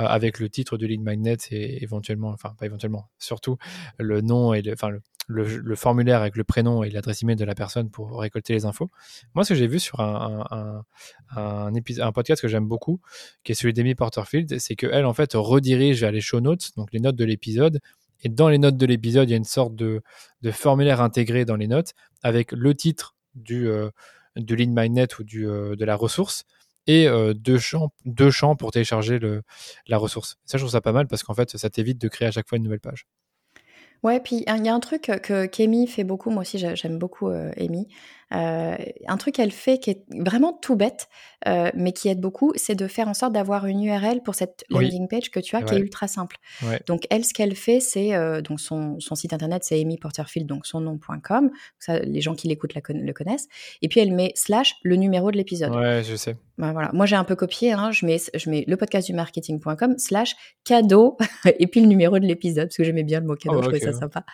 euh, avec le titre du lead magnet et éventuellement, enfin pas éventuellement, surtout le nom et le, enfin le, formulaire avec le prénom et l'adresse email de la personne pour récolter les infos. Moi, ce que j'ai vu sur un, un, podcast que j'aime beaucoup, qui est celui d'Amy Porterfield, c'est qu'elle, en fait, redirige vers les show notes, donc les notes de l'épisode. Et dans les notes de l'épisode, il y a une sorte de, de formulaire intégré dans les notes avec le titre du, euh, du lead magnet ou euh, de la ressource et euh, deux, champs, deux champs pour télécharger la ressource. Ça, je trouve ça pas mal parce qu'en fait, ça t'évite de créer à chaque fois une nouvelle page. Ouais, puis il y a un truc que qu'Amy fait beaucoup, moi aussi j'aime beaucoup euh, Amy. Euh, un truc qu'elle fait qui est vraiment tout bête, euh, mais qui aide beaucoup, c'est de faire en sorte d'avoir une URL pour cette landing page que tu as, qui est ultra simple. Donc elle, ce qu'elle fait, c'est donc son, son, site internet, c'est Amy Porterfield, donc son nom.com. Ça, les gens qui l'écoutent le connaissent. Et puis elle met slash le numéro de l'épisode. Ouais, je sais. voilà. Moi j'ai un peu copié, hein, je mets je mets le podcast du marketing.com slash cadeau *laughs* et puis le numéro de l'épisode parce que j'aimais bien le mot cadeau, oh, je trouvais ça sympa.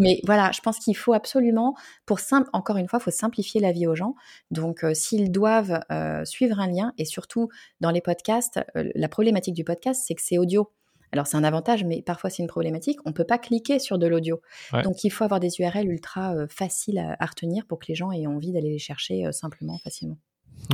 Mais voilà, je pense qu'il faut absolument, pour simple, encore une fois, il faut simplifier la vie aux gens. Donc, euh, s'ils doivent euh, suivre un lien, et surtout dans les podcasts, euh, la problématique du podcast, c'est que c'est audio. Alors c'est un avantage, mais parfois c'est une problématique. On ne peut pas cliquer sur de l'audio. Donc il faut avoir des URL ultra faciles à, retenir pour que les gens aient envie d'aller les chercher simplement, facilement.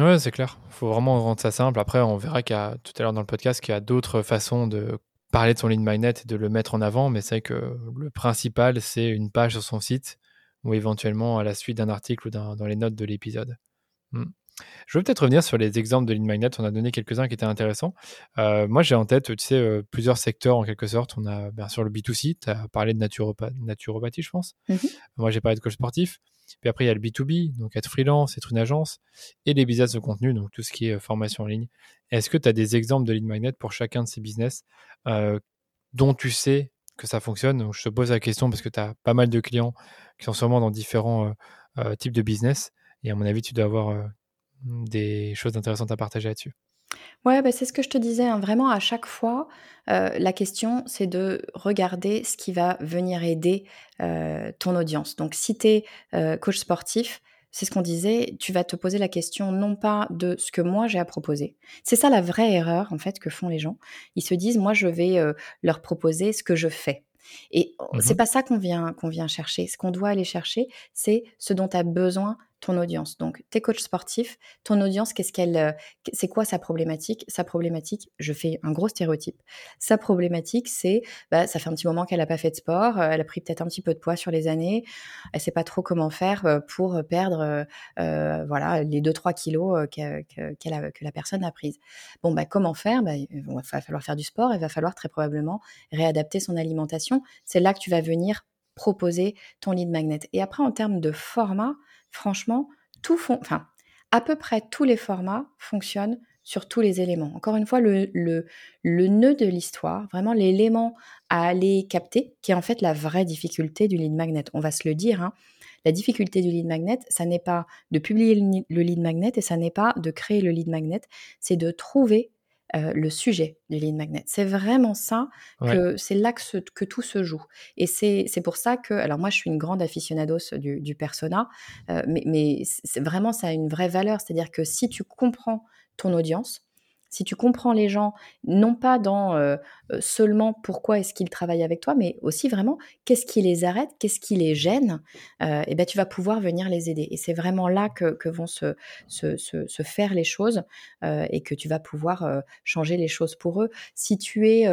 Ouais, c'est clair. Il faut vraiment rendre ça simple. Après, on verra qu'il y a tout à l'heure dans le podcast qu'il y a d'autres façons de parler de son lead magnet et de le mettre en avant, mais c'est que le principal, c'est une page sur son site ou éventuellement à la suite d'un article ou dans les notes de l'épisode. Hmm. Je veux peut-être revenir sur les exemples de lead magnet. On a donné quelques-uns qui étaient intéressants. Euh, moi, j'ai en tête, tu sais, euh, plusieurs secteurs en quelque sorte. On a bien sûr le B2C. Tu as parlé de naturopathie, je pense. Mmh Moi, j'ai parlé de coach sportif. Puis après, il y a le B2B, donc être freelance, être une agence, et les business de contenu, donc tout ce qui est euh, formation en ligne. Est-ce que tu as des exemples de lead magnet pour chacun de ces business dont tu sais que ça fonctionne donc, Je te pose la question parce que tu as pas mal de clients qui sont sûrement dans différents types de business. Et à mon avis, tu dois avoir des choses intéressantes à partager là-dessus. Ouais, bah, c'est ce que je te disais, hein. vraiment à chaque fois, euh, la question c'est de regarder ce qui va venir aider euh, ton audience. Donc si tu es euh, coach sportif, c'est ce qu'on disait, tu vas te poser la question non pas de ce que moi j'ai à proposer. C'est ça la vraie erreur en fait que font les gens. Ils se disent moi je vais leur proposer ce que je fais. Et mmh c'est pas ça qu'on vient qu'on vient chercher. Ce qu'on doit aller chercher, c'est ce dont tu as besoin ton audience. Donc, tes coachs sportifs, ton audience, qu'est-ce qu'elle, euh, c'est quoi sa problématique? Sa problématique, je fais un gros stéréotype. Sa problématique, c'est, bah, ça fait un petit moment qu'elle n'a pas fait de sport, euh, elle a pris peut-être un petit peu de poids sur les années, elle sait pas trop comment faire euh, pour perdre, voilà, les 2-3 kilos que, que, la personne a prise. Bon, bah, comment faire? Bah, Il va falloir faire du sport, il va falloir très probablement réadapter son alimentation. C'est là que tu vas venir proposer ton lead magnet. Et après, en termes de format, franchement, tout font, enfin, à peu près tous les formats fonctionnent sur tous les éléments. Encore une fois, le, le, le nœud de l'histoire, vraiment l'élément à aller capter, qui est en fait la vraie difficulté du lead magnet. On va se le dire, hein. la difficulté du lead magnet, ça n'est pas de publier le lead magnet et ça n'est pas de créer le lead magnet, c'est de trouver euh, le sujet du lead magnet. C'est vraiment ça que c'est là que, tout se joue. Et c'est pour ça que, alors moi je suis une grande aficionados du, du persona, euh, mais, mais vraiment ça a une vraie valeur. C'est-à-dire que si tu comprends ton audience, si tu comprends les gens, non pas dans euh, euh, seulement pourquoi est-ce qu'ils travaillent avec toi, mais aussi vraiment qu'est-ce qui les arrête, qu'est-ce qui les gêne, euh, et ben tu vas pouvoir venir les aider. Et c'est vraiment là que, vont se, se, faire les choses et que tu vas pouvoir changer les choses pour eux. Si tu es,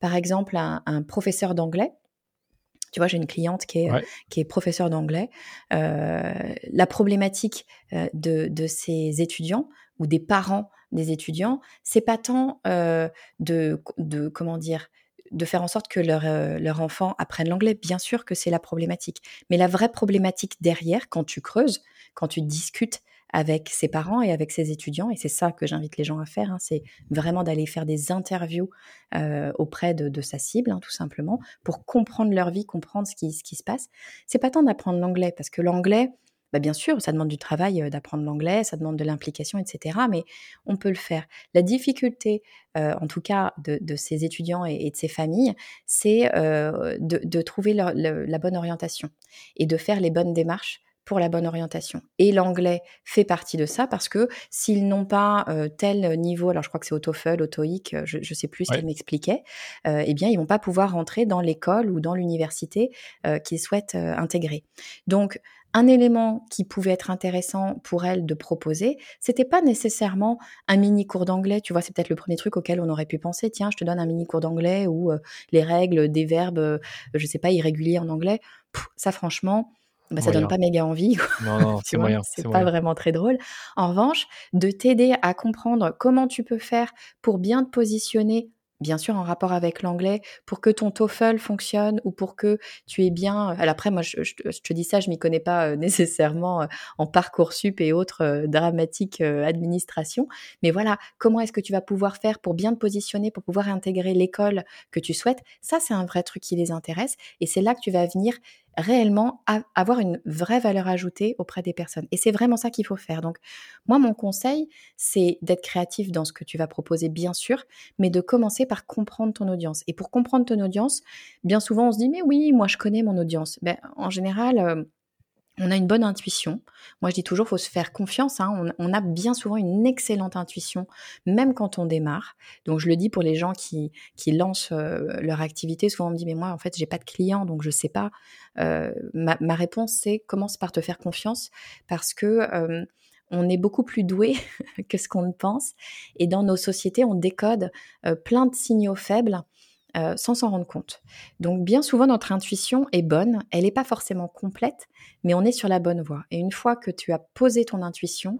par exemple, un, professeur d'anglais, tu vois, j'ai une cliente qui est, qui est professeur d'anglais. la problématique de, de ces étudiants ou des parents des étudiants, c'est pas tant euh, de, de, comment dire, de faire en sorte que leur, euh, leur enfant apprenne l'anglais. Bien sûr que c'est la problématique. Mais la vraie problématique derrière, quand tu creuses, quand tu discutes avec ses parents et avec ses étudiants, et c'est ça que j'invite les gens à faire, hein, c'est vraiment d'aller faire des interviews euh, auprès de, sa cible, hein, tout simplement, pour comprendre leur vie, comprendre ce qui, ce qui se passe. C'est pas tant d'apprendre l'anglais, parce que l'anglais, bah, bien sûr, ça demande du travail d'apprendre l'anglais, ça demande de l'implication, etc. Mais on peut le faire. La difficulté, en tout cas, de, ces étudiants et, de ces familles, c'est de, trouver la bonne orientation et de faire les bonnes démarches pour la bonne orientation. Et l'anglais fait partie de ça parce que s'ils n'ont pas tel niveau, alors je crois que c'est au TOEFL, au TOEIC, je ne sais plus ce qu'elle m'expliquait, eh bien ils vont pas pouvoir rentrer dans l'école ou dans l'université qu'ils souhaitent intégrer. Donc un élément qui pouvait être intéressant pour elle de proposer, c'était pas nécessairement un mini cours d'anglais. Tu vois, c'est peut-être le premier truc auquel on aurait pu penser. Tiens, je te donne un mini cours d'anglais ou euh, les règles des verbes, euh, je sais pas, irréguliers en anglais. ça, franchement, bah, ça donne pas méga envie. Non, non, *laughs* c'est moyen. C'est pas vraiment très drôle. En revanche, de t'aider à comprendre comment tu peux faire pour bien te positionner bien sûr en rapport avec l'anglais, pour que ton TOEFL fonctionne ou pour que tu es bien. Alors après, moi, je, te dis ça, je m'y connais pas *laughs* nécessairement en parcours sup et autres dramatiques administration, mais voilà, comment est-ce que tu vas pouvoir faire pour bien te positionner, pour pouvoir intégrer l'école que tu souhaites? Ça, c'est un vrai truc qui les intéresse et c'est là que tu vas venir réellement avoir une vraie valeur ajoutée auprès des personnes. Et c'est vraiment ça qu'il faut faire. Donc, moi, mon conseil, c'est d'être créatif dans ce que tu vas proposer, bien sûr, mais de commencer par comprendre ton audience. Et pour comprendre ton audience, bien souvent, on se dit, mais oui, moi, je connais mon audience. Ben, en général, euh, on a une bonne intuition. Moi, je dis toujours, faut se faire confiance. Hein. On, a bien souvent une excellente intuition, même quand on démarre. Donc, je le dis pour les gens qui, qui lancent euh, leur activité. Souvent, on me dit, mais moi, en fait, j'ai pas de clients, donc je sais pas. Euh, ma, réponse, c'est commence par te faire confiance, parce que euh, on est beaucoup plus doué *laughs* que ce qu'on ne pense. Et dans nos sociétés, on décode plein de signaux faibles euh, sans s'en rendre compte. Donc bien souvent, notre intuition est bonne, elle n'est pas forcément complète, mais on est sur la bonne voie. Et une fois que tu as posé ton intuition,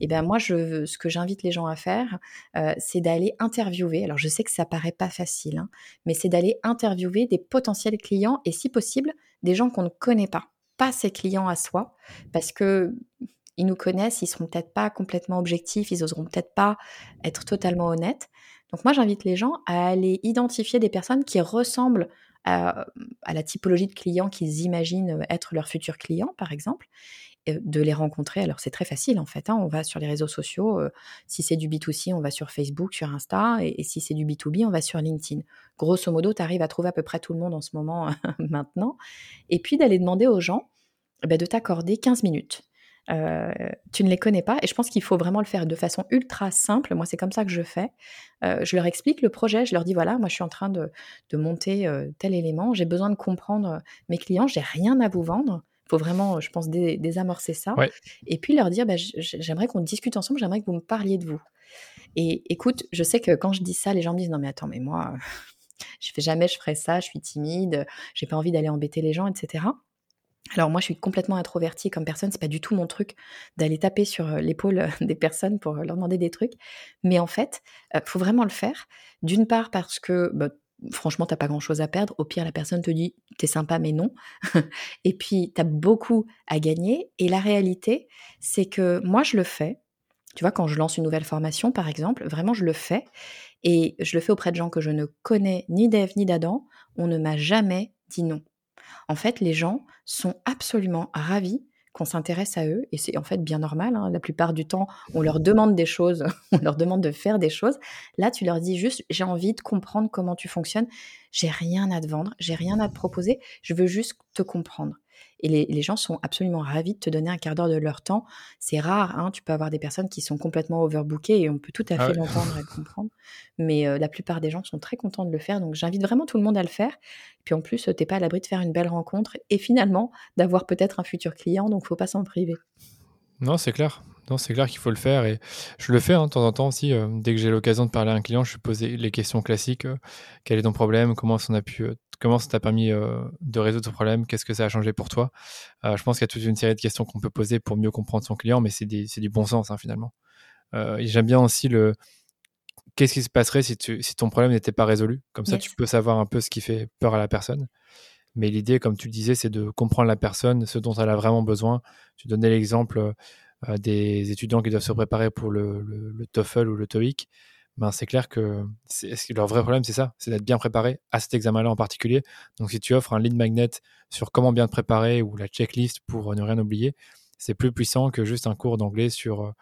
eh ben moi, je, ce que j'invite les gens à faire, euh, c'est d'aller interviewer. Alors je sais que ça paraît pas facile, hein, mais c'est d'aller interviewer des potentiels clients et si possible, des gens qu'on ne connaît pas, pas ses clients à soi, parce que ils nous connaissent, ils seront peut-être pas complètement objectifs, ils oseront peut-être pas être totalement honnêtes. Donc moi, j'invite les gens à aller identifier des personnes qui ressemblent à, la typologie de clients qu'ils imaginent être leurs futurs clients, par exemple, de les rencontrer. Alors c'est très facile en fait. Hein. On va sur les réseaux sociaux. Euh, si c'est du B2C, on va sur Facebook, sur Insta. Et, si c'est du B2B, on va sur LinkedIn. Grosso modo, tu arrives à trouver à peu près tout le monde en ce moment *laughs* maintenant. Et puis d'aller demander aux gens eh ben, de t'accorder 15 minutes. Euh, tu ne les connais pas et je pense qu'il faut vraiment le faire de façon ultra simple. Moi, c'est comme ça que je fais. Euh, je leur explique le projet, je leur dis voilà, moi, je suis en train de, monter euh, tel élément, j'ai besoin de comprendre mes clients, j'ai rien à vous vendre. Il faut vraiment, je pense, désamorcer ça. Et puis leur dire bah, j'aimerais qu'on discute ensemble, j'aimerais que vous me parliez de vous. Et écoute, je sais que quand je dis ça, les gens me disent non, mais attends, mais moi, *laughs* je fais jamais, je ferai ça, je suis timide, j'ai pas envie d'aller embêter les gens, etc. Alors moi, je suis complètement introvertie comme personne, c'est pas du tout mon truc d'aller taper sur euh, l'épaule euh, *laughs* des personnes pour leur demander des trucs. Mais en fait, euh, faut vraiment le faire. D'une part parce que bah, franchement, t'as pas grand-chose à perdre. Au pire, la personne te dit t'es sympa, mais non. *laughs* et puis, tu as beaucoup à gagner. Et la réalité, c'est que moi, je le fais. Tu vois, quand je lance une nouvelle formation, par exemple, vraiment, je le fais. Et je le fais auprès de gens que je ne connais ni d'Ève ni d'Adam. On ne m'a jamais dit non. En fait, les gens sont absolument ravis qu'on s'intéresse à eux, et c'est en fait bien normal. Hein. La plupart du temps, on leur demande des choses, *laughs* on leur demande de faire des choses. Là, tu leur dis juste, j'ai envie de comprendre comment tu fonctionnes. J'ai rien à te vendre, j'ai rien à te proposer. Je veux juste te comprendre. Et les, gens sont absolument ravis de te donner un quart d'heure de leur temps. C'est rare, hein, tu peux avoir des personnes qui sont complètement overbookées et on peut tout à ah fait l'entendre et le *laughs* comprendre. Mais euh, la plupart des gens sont très contents de le faire. Donc j'invite vraiment tout le monde à le faire. Puis en plus, t'es pas à l'abri de faire une belle rencontre et finalement d'avoir peut-être un futur client. Donc faut pas s'en priver. Non, c'est clair. Non, c'est clair qu'il faut le faire et je le fais hein, de temps en temps aussi. Euh, dès que j'ai l'occasion de parler à un client, je lui pose les questions classiques. Euh, quel est ton problème Comment on a pu comment ça t'a permis de résoudre ton problème Qu'est-ce que ça a changé pour toi Je pense qu'il y a toute une série de questions qu'on peut poser pour mieux comprendre son client, mais c'est du bon sens hein, finalement. J'aime bien aussi le qu'est-ce qui se passerait si, si ton problème n'était pas résolu? Comme ça, tu peux savoir un peu ce qui fait peur à la personne. Mais l'idée, comme tu le disais, c'est de comprendre la personne, ce dont elle a vraiment besoin. Tu donnais l'exemple des étudiants qui doivent se préparer pour le, TOEFL ou le TOEIC ben c'est clair que, leur vrai problème, c'est ça, c'est d'être bien préparé à cet examen-là en particulier. Donc, si tu offres un lead magnet sur comment bien te préparer ou la checklist pour ne rien oublier, c'est plus puissant que juste un cours d'anglais sur euh,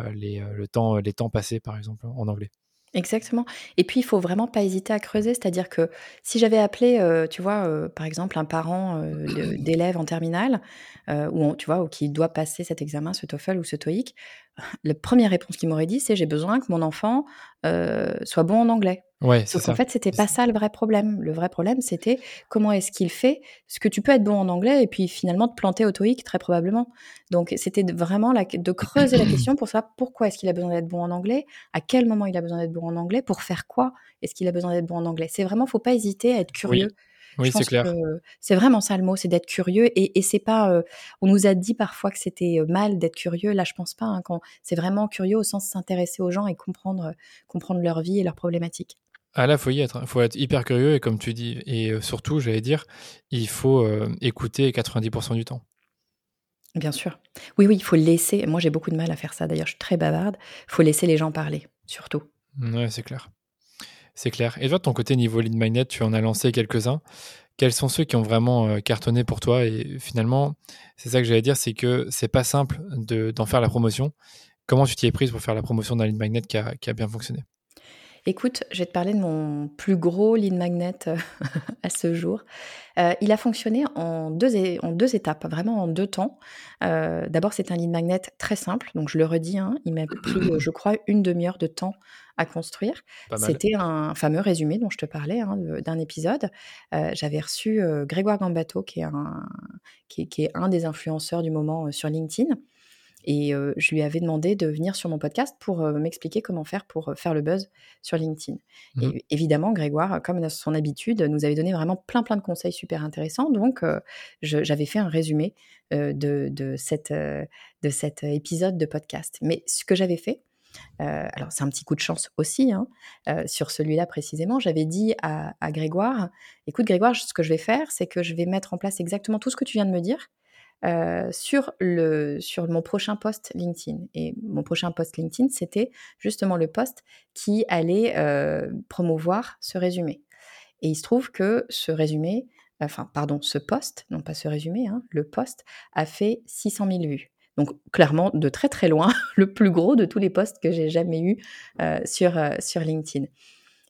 euh, les temps passés, par exemple, en anglais. Exactement. Et puis, il faut vraiment pas hésiter à creuser. C'est-à-dire que si j'avais appelé, euh, tu vois, euh, par exemple, un parent euh, *clears throat* d'élève en terminale, ou tu vois, ou qui doit passer cet examen, ce TOEFL ou ce TOEIC, la première réponse qu'il m'aurait dit, c'est j'ai besoin que mon enfant soit bon en anglais. Ouais, Sauf qu'en fait, c'était pas ça le vrai problème. Le vrai problème, c'était comment est-ce qu'il fait ce que tu peux être bon en anglais et puis finalement te planter au TOEIC très probablement. Donc, c'était vraiment la, de creuser la question pour savoir pourquoi est-ce qu'il a besoin d'être bon en anglais, à quel moment il a besoin d'être bon en anglais, pour faire quoi est-ce qu'il a besoin d'être bon en anglais. C'est vraiment, faut pas hésiter à être curieux. Oui. c'est clair. C'est vraiment ça le mot, c'est d'être curieux. Et, et c'est pas. Euh, on nous a dit parfois que c'était euh, mal d'être curieux. Là, je pense pas. Hein, quand c'est vraiment curieux au sens s'intéresser aux gens et comprendre, comprendre leur vie et leurs problématiques. Ah là, faut y être. Il faut être hyper curieux et comme tu dis, et euh, surtout, j'allais dire, il faut euh, écouter 90% du temps. Bien sûr. Oui, oui, il faut laisser. Moi, j'ai beaucoup de mal à faire ça. D'ailleurs, je suis très bavarde. Il faut laisser les gens parler, surtout. Ouais, c'est clair. C'est clair. Et toi, de ton côté, niveau lead magnet, tu en as lancé quelques-uns. Quels sont ceux qui ont vraiment euh, cartonné pour toi? Et finalement, c'est ça que j'allais dire, c'est que c'est pas simple d'en faire la promotion. Comment tu t'y es prise pour faire la promotion d'un lead magnet qui a bien fonctionné? Écoute, je vais te parler de mon plus gros lead magnet euh, *laughs* à ce jour. Euh, il a fonctionné en deux, en deux étapes, vraiment en deux temps. Euh, d'abord, c'est un lead magnet très simple, donc je le redis, hein, il m'a pris, je crois, une demi-heure de temps à construire. C'était un fameux résumé dont je te parlais hein, d'un épisode. J'avais reçu Grégoire Gambato, qui est, un, qui est un des influenceurs du moment sur LinkedIn. Et je lui avais demandé de venir sur mon podcast pour m'expliquer comment faire pour faire le buzz sur LinkedIn. Et mmh évidemment, Grégoire, comme son habitude, nous avait donné vraiment plein plein de conseils super intéressants. Donc, j'avais fait un résumé de, de, cette, de cet épisode de podcast. Mais ce que j'avais fait, alors c'est un petit coup de chance aussi, hein, sur celui-là précisément, j'avais dit à, à, Grégoire, écoute Grégoire, ce que je vais faire, c'est que je vais mettre en place exactement tout ce que tu viens de me dire, euh, sur, le, sur mon prochain post LinkedIn. Et mon prochain post LinkedIn, c'était justement le post qui allait euh, promouvoir ce résumé. Et il se trouve que ce résumé, enfin, pardon, ce post, non pas ce résumé, hein, le post a fait 600 000 vues. Donc clairement, de très très loin, *laughs* le plus gros de tous les posts que j'ai jamais eu euh, sur, sur LinkedIn.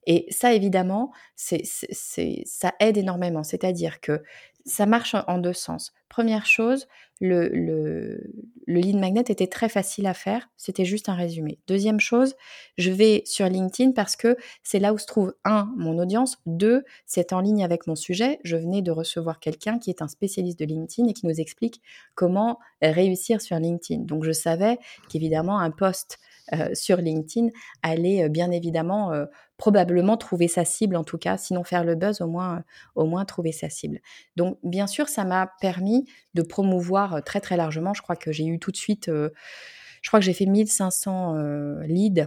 Et ça, évidemment, ça aide énormément. C'est-à-dire que ça marche en deux sens. Première chose, le, lead magnet était très facile à faire, c'était juste un résumé. Deuxième chose, je vais sur LinkedIn parce que c'est là où se trouve, un, mon audience, deux, c'est en ligne avec mon sujet. Je venais de recevoir quelqu'un qui est un spécialiste de LinkedIn et qui nous explique comment réussir sur LinkedIn. Donc je savais qu'évidemment, un post euh, sur LinkedIn allait euh, bien évidemment euh, probablement trouver sa cible en tout cas, sinon faire le buzz, au moins, au moins trouver sa cible. Donc bien sûr, ça m'a permis de promouvoir très très largement. Je crois que j'ai eu tout de suite, je crois que j'ai fait 1500 leads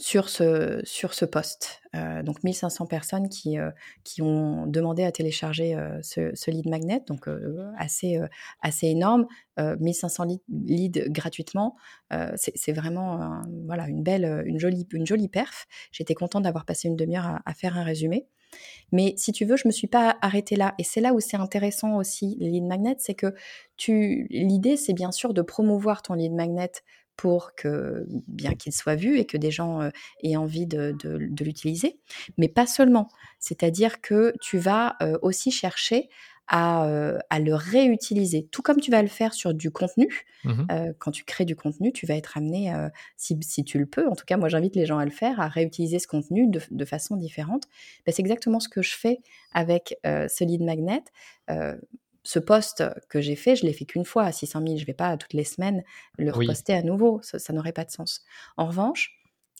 sur ce, sur ce poste. Euh, donc 1500 personnes qui, euh, qui ont demandé à télécharger euh, ce, lead magnet, donc assez, assez énorme. 1500 leads, gratuitement, c'est vraiment voilà, une belle, une jolie, une jolie perf. J'étais contente d'avoir passé une demi-heure à, faire un résumé. Mais si tu veux, je me suis pas arrêtée là. Et c'est là où c'est intéressant aussi, les lead magnets, c'est que l'idée, c'est bien sûr de promouvoir ton lead magnet pour que bien qu'il soit vu et que des gens euh, aient envie de, l'utiliser, mais pas seulement. C'est-à-dire que tu vas euh, aussi chercher euh, à, le réutiliser, tout comme tu vas le faire sur du contenu. Mmh quand tu crées du contenu, tu vas être amené, si, tu le peux, en tout cas moi j'invite les gens à le faire, à réutiliser ce contenu de, façon différente. Ben, c'est exactement ce que je fais avec ce lead magnet ce poste que j'ai fait, je l'ai fait qu'une fois à 600 000. Je ne vais pas toutes les semaines le reposter à nouveau. Ça, n'aurait pas de sens. En revanche,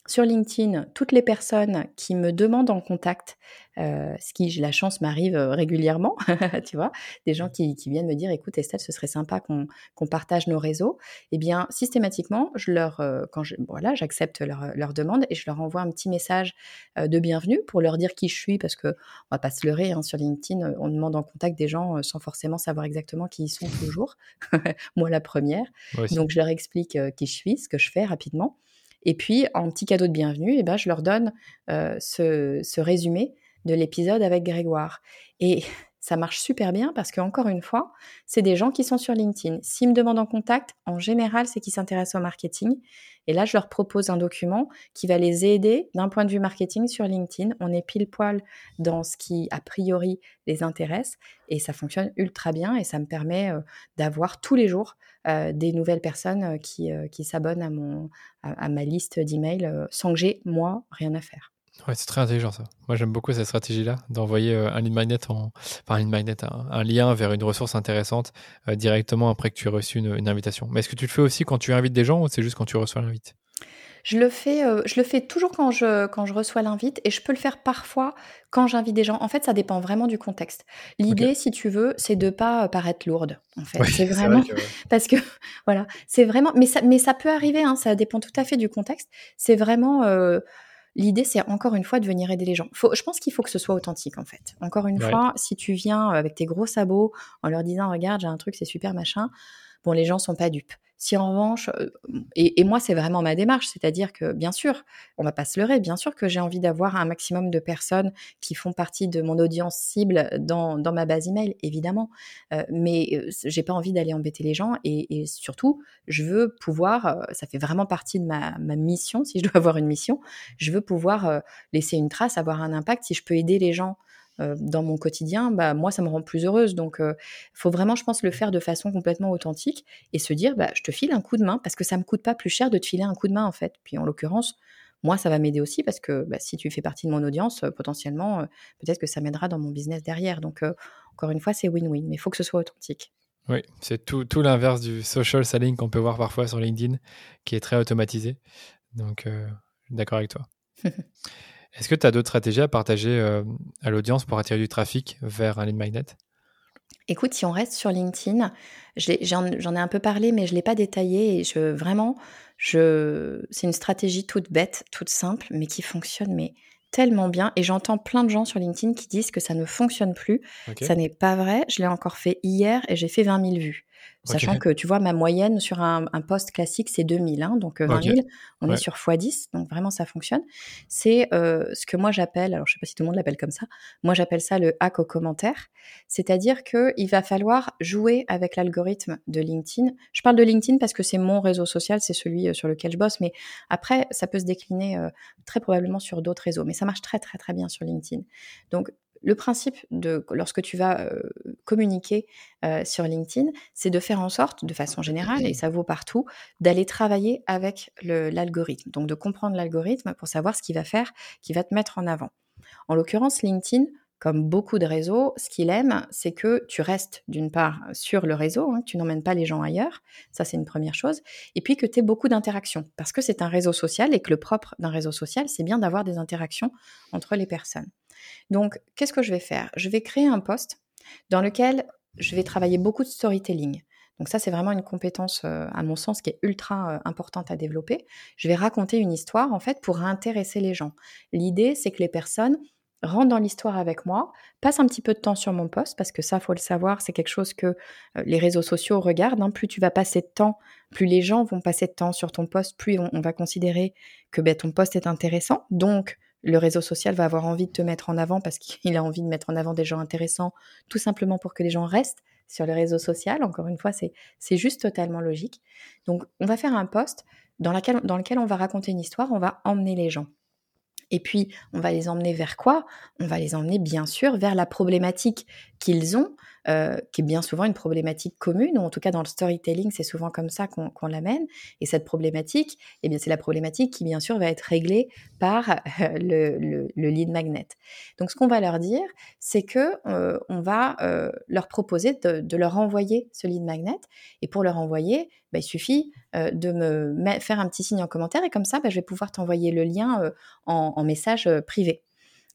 sur LinkedIn, toutes les personnes qui me demandent en contact, euh, ce qui, j'ai la chance, m'arrive euh, régulièrement, *laughs* tu vois, des gens qui, viennent me dire, écoute Estelle, ce serait sympa qu'on partage nos réseaux, eh bien, systématiquement, je leur, euh, quand je, voilà, j'accepte leur, leur, demande et je leur envoie un petit message de bienvenue pour leur dire qui je suis, parce que on va pas se leurrer, hein, sur LinkedIn, on demande en contact des gens sans forcément savoir exactement qui ils sont toujours, *laughs* moi la première. Donc, je leur explique qui je suis, ce que je fais rapidement. Et puis, en petit cadeau de bienvenue, eh ben, je leur donne euh, ce, ce, résumé de l'épisode avec Grégoire. Ça marche super bien parce que encore une fois, c'est des gens qui sont sur LinkedIn. S'ils me demandent en contact, en général, c'est qu'ils s'intéressent au marketing. Et là, je leur propose un document qui va les aider d'un point de vue marketing sur LinkedIn. On est pile poil dans ce qui, a priori, les intéresse. Et ça fonctionne ultra bien et ça me permet euh, d'avoir tous les jours euh, des nouvelles personnes euh, qui, qui s'abonnent à, mon, à, ma liste d'emails sans que j'ai, moi, rien à faire. Ouais, c'est très intelligent ça. Moi, j'aime beaucoup cette stratégie-là, d'envoyer un lead magnet, en... enfin un lead magnet, un, lien vers une ressource intéressante directement après que tu aies reçu une, une invitation. Mais est-ce que tu le fais aussi quand tu invites des gens ou c'est juste quand tu reçois l'invite? Je le fais, euh, je le fais toujours quand je, quand je reçois l'invite et je peux le faire parfois quand j'invite des gens. En fait, ça dépend vraiment du contexte. L'idée, si tu veux, c'est de pas euh, paraître lourde. En fait, c'est vraiment *laughs* parce que voilà, c'est vraiment. Mais ça, mais ça peut arriver. Hein, ça dépend tout à fait du contexte. C'est vraiment. Euh, l'idée, c'est encore une fois de venir aider les gens. Faut, je pense qu'il faut que ce soit authentique, en fait. Encore une fois, si tu viens avec tes gros sabots en leur disant, regarde, j'ai un truc, c'est super machin. Bon, les gens sont pas dupes. Si en revanche, et, moi c'est vraiment ma démarche, c'est-à-dire que bien sûr, on va pas se leurrer, bien sûr que j'ai envie d'avoir un maximum de personnes qui font partie de mon audience cible dans, ma base email, évidemment, euh, mais j'ai pas envie d'aller embêter les gens et, surtout, je veux pouvoir, ça fait vraiment partie de ma, mission, si je dois avoir une mission, je veux pouvoir laisser une trace, avoir un impact, si je peux aider les gens dans mon quotidien, bah, moi, ça me rend plus heureuse. Donc, il euh, faut vraiment, je pense, le faire de façon complètement authentique et se dire, bah, je te file un coup de main parce que ça me coûte pas plus cher de te filer un coup de main, en fait. Puis, en l'occurrence, moi, ça va m'aider aussi parce que bah, si tu fais partie de mon audience, euh, potentiellement, peut-être que ça m'aidera dans mon business derrière. Donc, encore une fois, c'est win-win, mais il faut que ce soit authentique. Oui, c'est tout, tout l'inverse du social selling qu'on peut voir parfois sur LinkedIn, qui est très automatisé. Donc, euh, d'accord avec toi. *laughs* Est-ce que tu as d'autres stratégies à partager euh, à l'audience pour attirer du trafic vers un lead magnet Écoute, si on reste sur LinkedIn, j'en ai un peu parlé, mais je ne l'ai pas détaillé. Et je, vraiment, je, c'est une stratégie toute bête, toute simple, mais qui fonctionne mais tellement bien. Et j'entends plein de gens sur LinkedIn qui disent que ça ne fonctionne plus. Ça n'est pas vrai. Je l'ai encore fait hier et j'ai fait 20 000 vues. Sachant que, tu vois, ma moyenne sur un, poste classique, c'est 2000. Hein, donc, 20 000, on est sur x10. Donc, vraiment, ça fonctionne. C'est euh, ce que moi, j'appelle, alors je sais pas si tout le monde l'appelle comme ça, moi, j'appelle ça le hack au commentaire. C'est-à-dire qu'il va falloir jouer avec l'algorithme de LinkedIn. Je parle de LinkedIn parce que c'est mon réseau social, c'est celui euh, sur lequel je bosse. Mais après, ça peut se décliner euh, très probablement sur d'autres réseaux. Mais ça marche très, très, très bien sur LinkedIn. Donc, le principe de lorsque tu vas communiquer sur LinkedIn, c'est de faire en sorte, de façon générale, et ça vaut partout, d'aller travailler avec l'algorithme. Donc de comprendre l'algorithme pour savoir ce qu'il va faire, qui va te mettre en avant. En l'occurrence, LinkedIn, comme beaucoup de réseaux, ce qu'il aime, c'est que tu restes d'une part sur le réseau, hein, tu n'emmènes pas les gens ailleurs, ça c'est une première chose, et puis que tu aies beaucoup d'interactions, parce que c'est un réseau social et que le propre d'un réseau social, c'est bien d'avoir des interactions entre les personnes. Donc, qu'est-ce que je vais faire? Je vais créer un poste dans lequel je vais travailler beaucoup de storytelling. Donc ça, c'est vraiment une compétence, euh, à mon sens, qui est ultra euh, importante à développer. Je vais raconter une histoire, en fait, pour intéresser les gens. L'idée, c'est que les personnes rentrent dans l'histoire avec moi, passent un petit peu de temps sur mon poste, parce que ça, faut le savoir, c'est quelque chose que euh, les réseaux sociaux regardent. Hein. Plus tu vas passer de temps, plus les gens vont passer de temps sur ton poste, plus on, va considérer que ben, ton poste est intéressant. Donc, le réseau social va avoir envie de te mettre en avant parce qu'il a envie de mettre en avant des gens intéressants, tout simplement pour que les gens restent sur le réseau social. Encore une fois, c'est juste totalement logique. Donc, on va faire un post dans, dans lequel on va raconter une histoire, on va emmener les gens. Et puis, on va les emmener vers quoi? On va les emmener, bien sûr, vers la problématique qu'ils ont, euh, qui est bien souvent une problématique commune, ou en tout cas dans le storytelling, c'est souvent comme ça qu'on l'amène. Et cette problématique, eh bien, c'est la problématique qui, bien sûr, va être réglée par euh, le, lead magnet. Donc, ce qu'on va leur dire, c'est que euh, on va leur proposer de, leur envoyer ce lead magnet. Et pour leur envoyer, bah, il suffit de me faire un petit signe en commentaire, et comme ça, bah, je vais pouvoir t'envoyer le lien en message privé.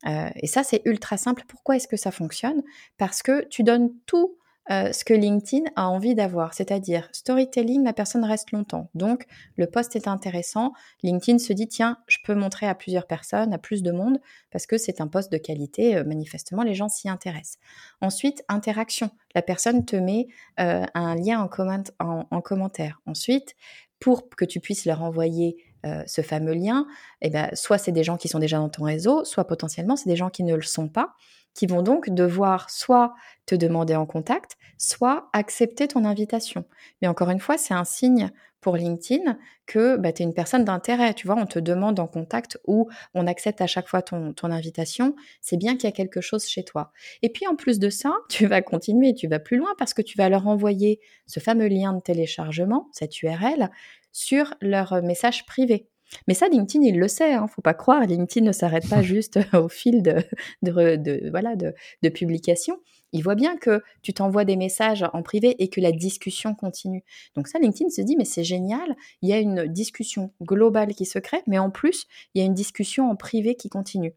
Euh, et ça, c'est ultra simple. Pourquoi est-ce que ça fonctionne? Parce que tu donnes tout euh, ce que LinkedIn a envie d'avoir, c'est-à-dire storytelling, la personne reste longtemps. Donc, le post est intéressant. LinkedIn se dit, tiens, je peux montrer à plusieurs personnes, à plus de monde, parce que c'est un post de qualité. Euh, manifestement, les gens s'y intéressent. Ensuite, interaction. La personne te met un lien en, en commentaire. Ensuite, pour que tu puisses leur envoyer euh, ce fameux lien, eh ben, soit c'est des gens qui sont déjà dans ton réseau, soit potentiellement c'est des gens qui ne le sont pas, qui vont donc devoir soit te demander en contact, soit accepter ton invitation. Mais encore une fois, c'est un signe pour LinkedIn que bah, tu es une personne d'intérêt. Tu vois, on te demande en contact ou on accepte à chaque fois ton, ton invitation. C'est bien qu'il y a quelque chose chez toi. Et puis en plus de ça, *laughs* tu vas continuer, tu vas plus loin parce que tu vas leur envoyer ce fameux lien de téléchargement, cette URL, sur leur message privé. Mais ça, LinkedIn, il le sait, hein, faut pas croire. LinkedIn ne s'arrête pas *laughs* juste au fil de, de, voilà, de, de publication. Il voit bien que tu t'envoies des messages en privé et que la discussion continue. Donc ça, LinkedIn se dit, mais c'est génial, il y a une discussion globale qui se crée, mais en plus, il y a une discussion en privé qui continue.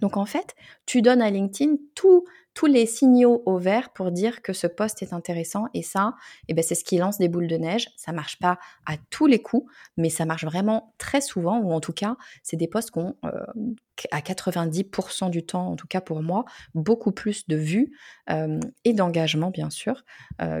Donc en fait, tu donnes à LinkedIn tous les signaux au vert pour dire que ce poste est intéressant et ça, eh ben, c'est ce qui lance des boules de neige. Ça marche pas à tous les coups, mais ça marche vraiment très souvent ou en tout cas, c'est des postes qui ont euh, à 90% du temps, en tout cas pour moi, beaucoup plus de vues et d'engagement, bien sûr,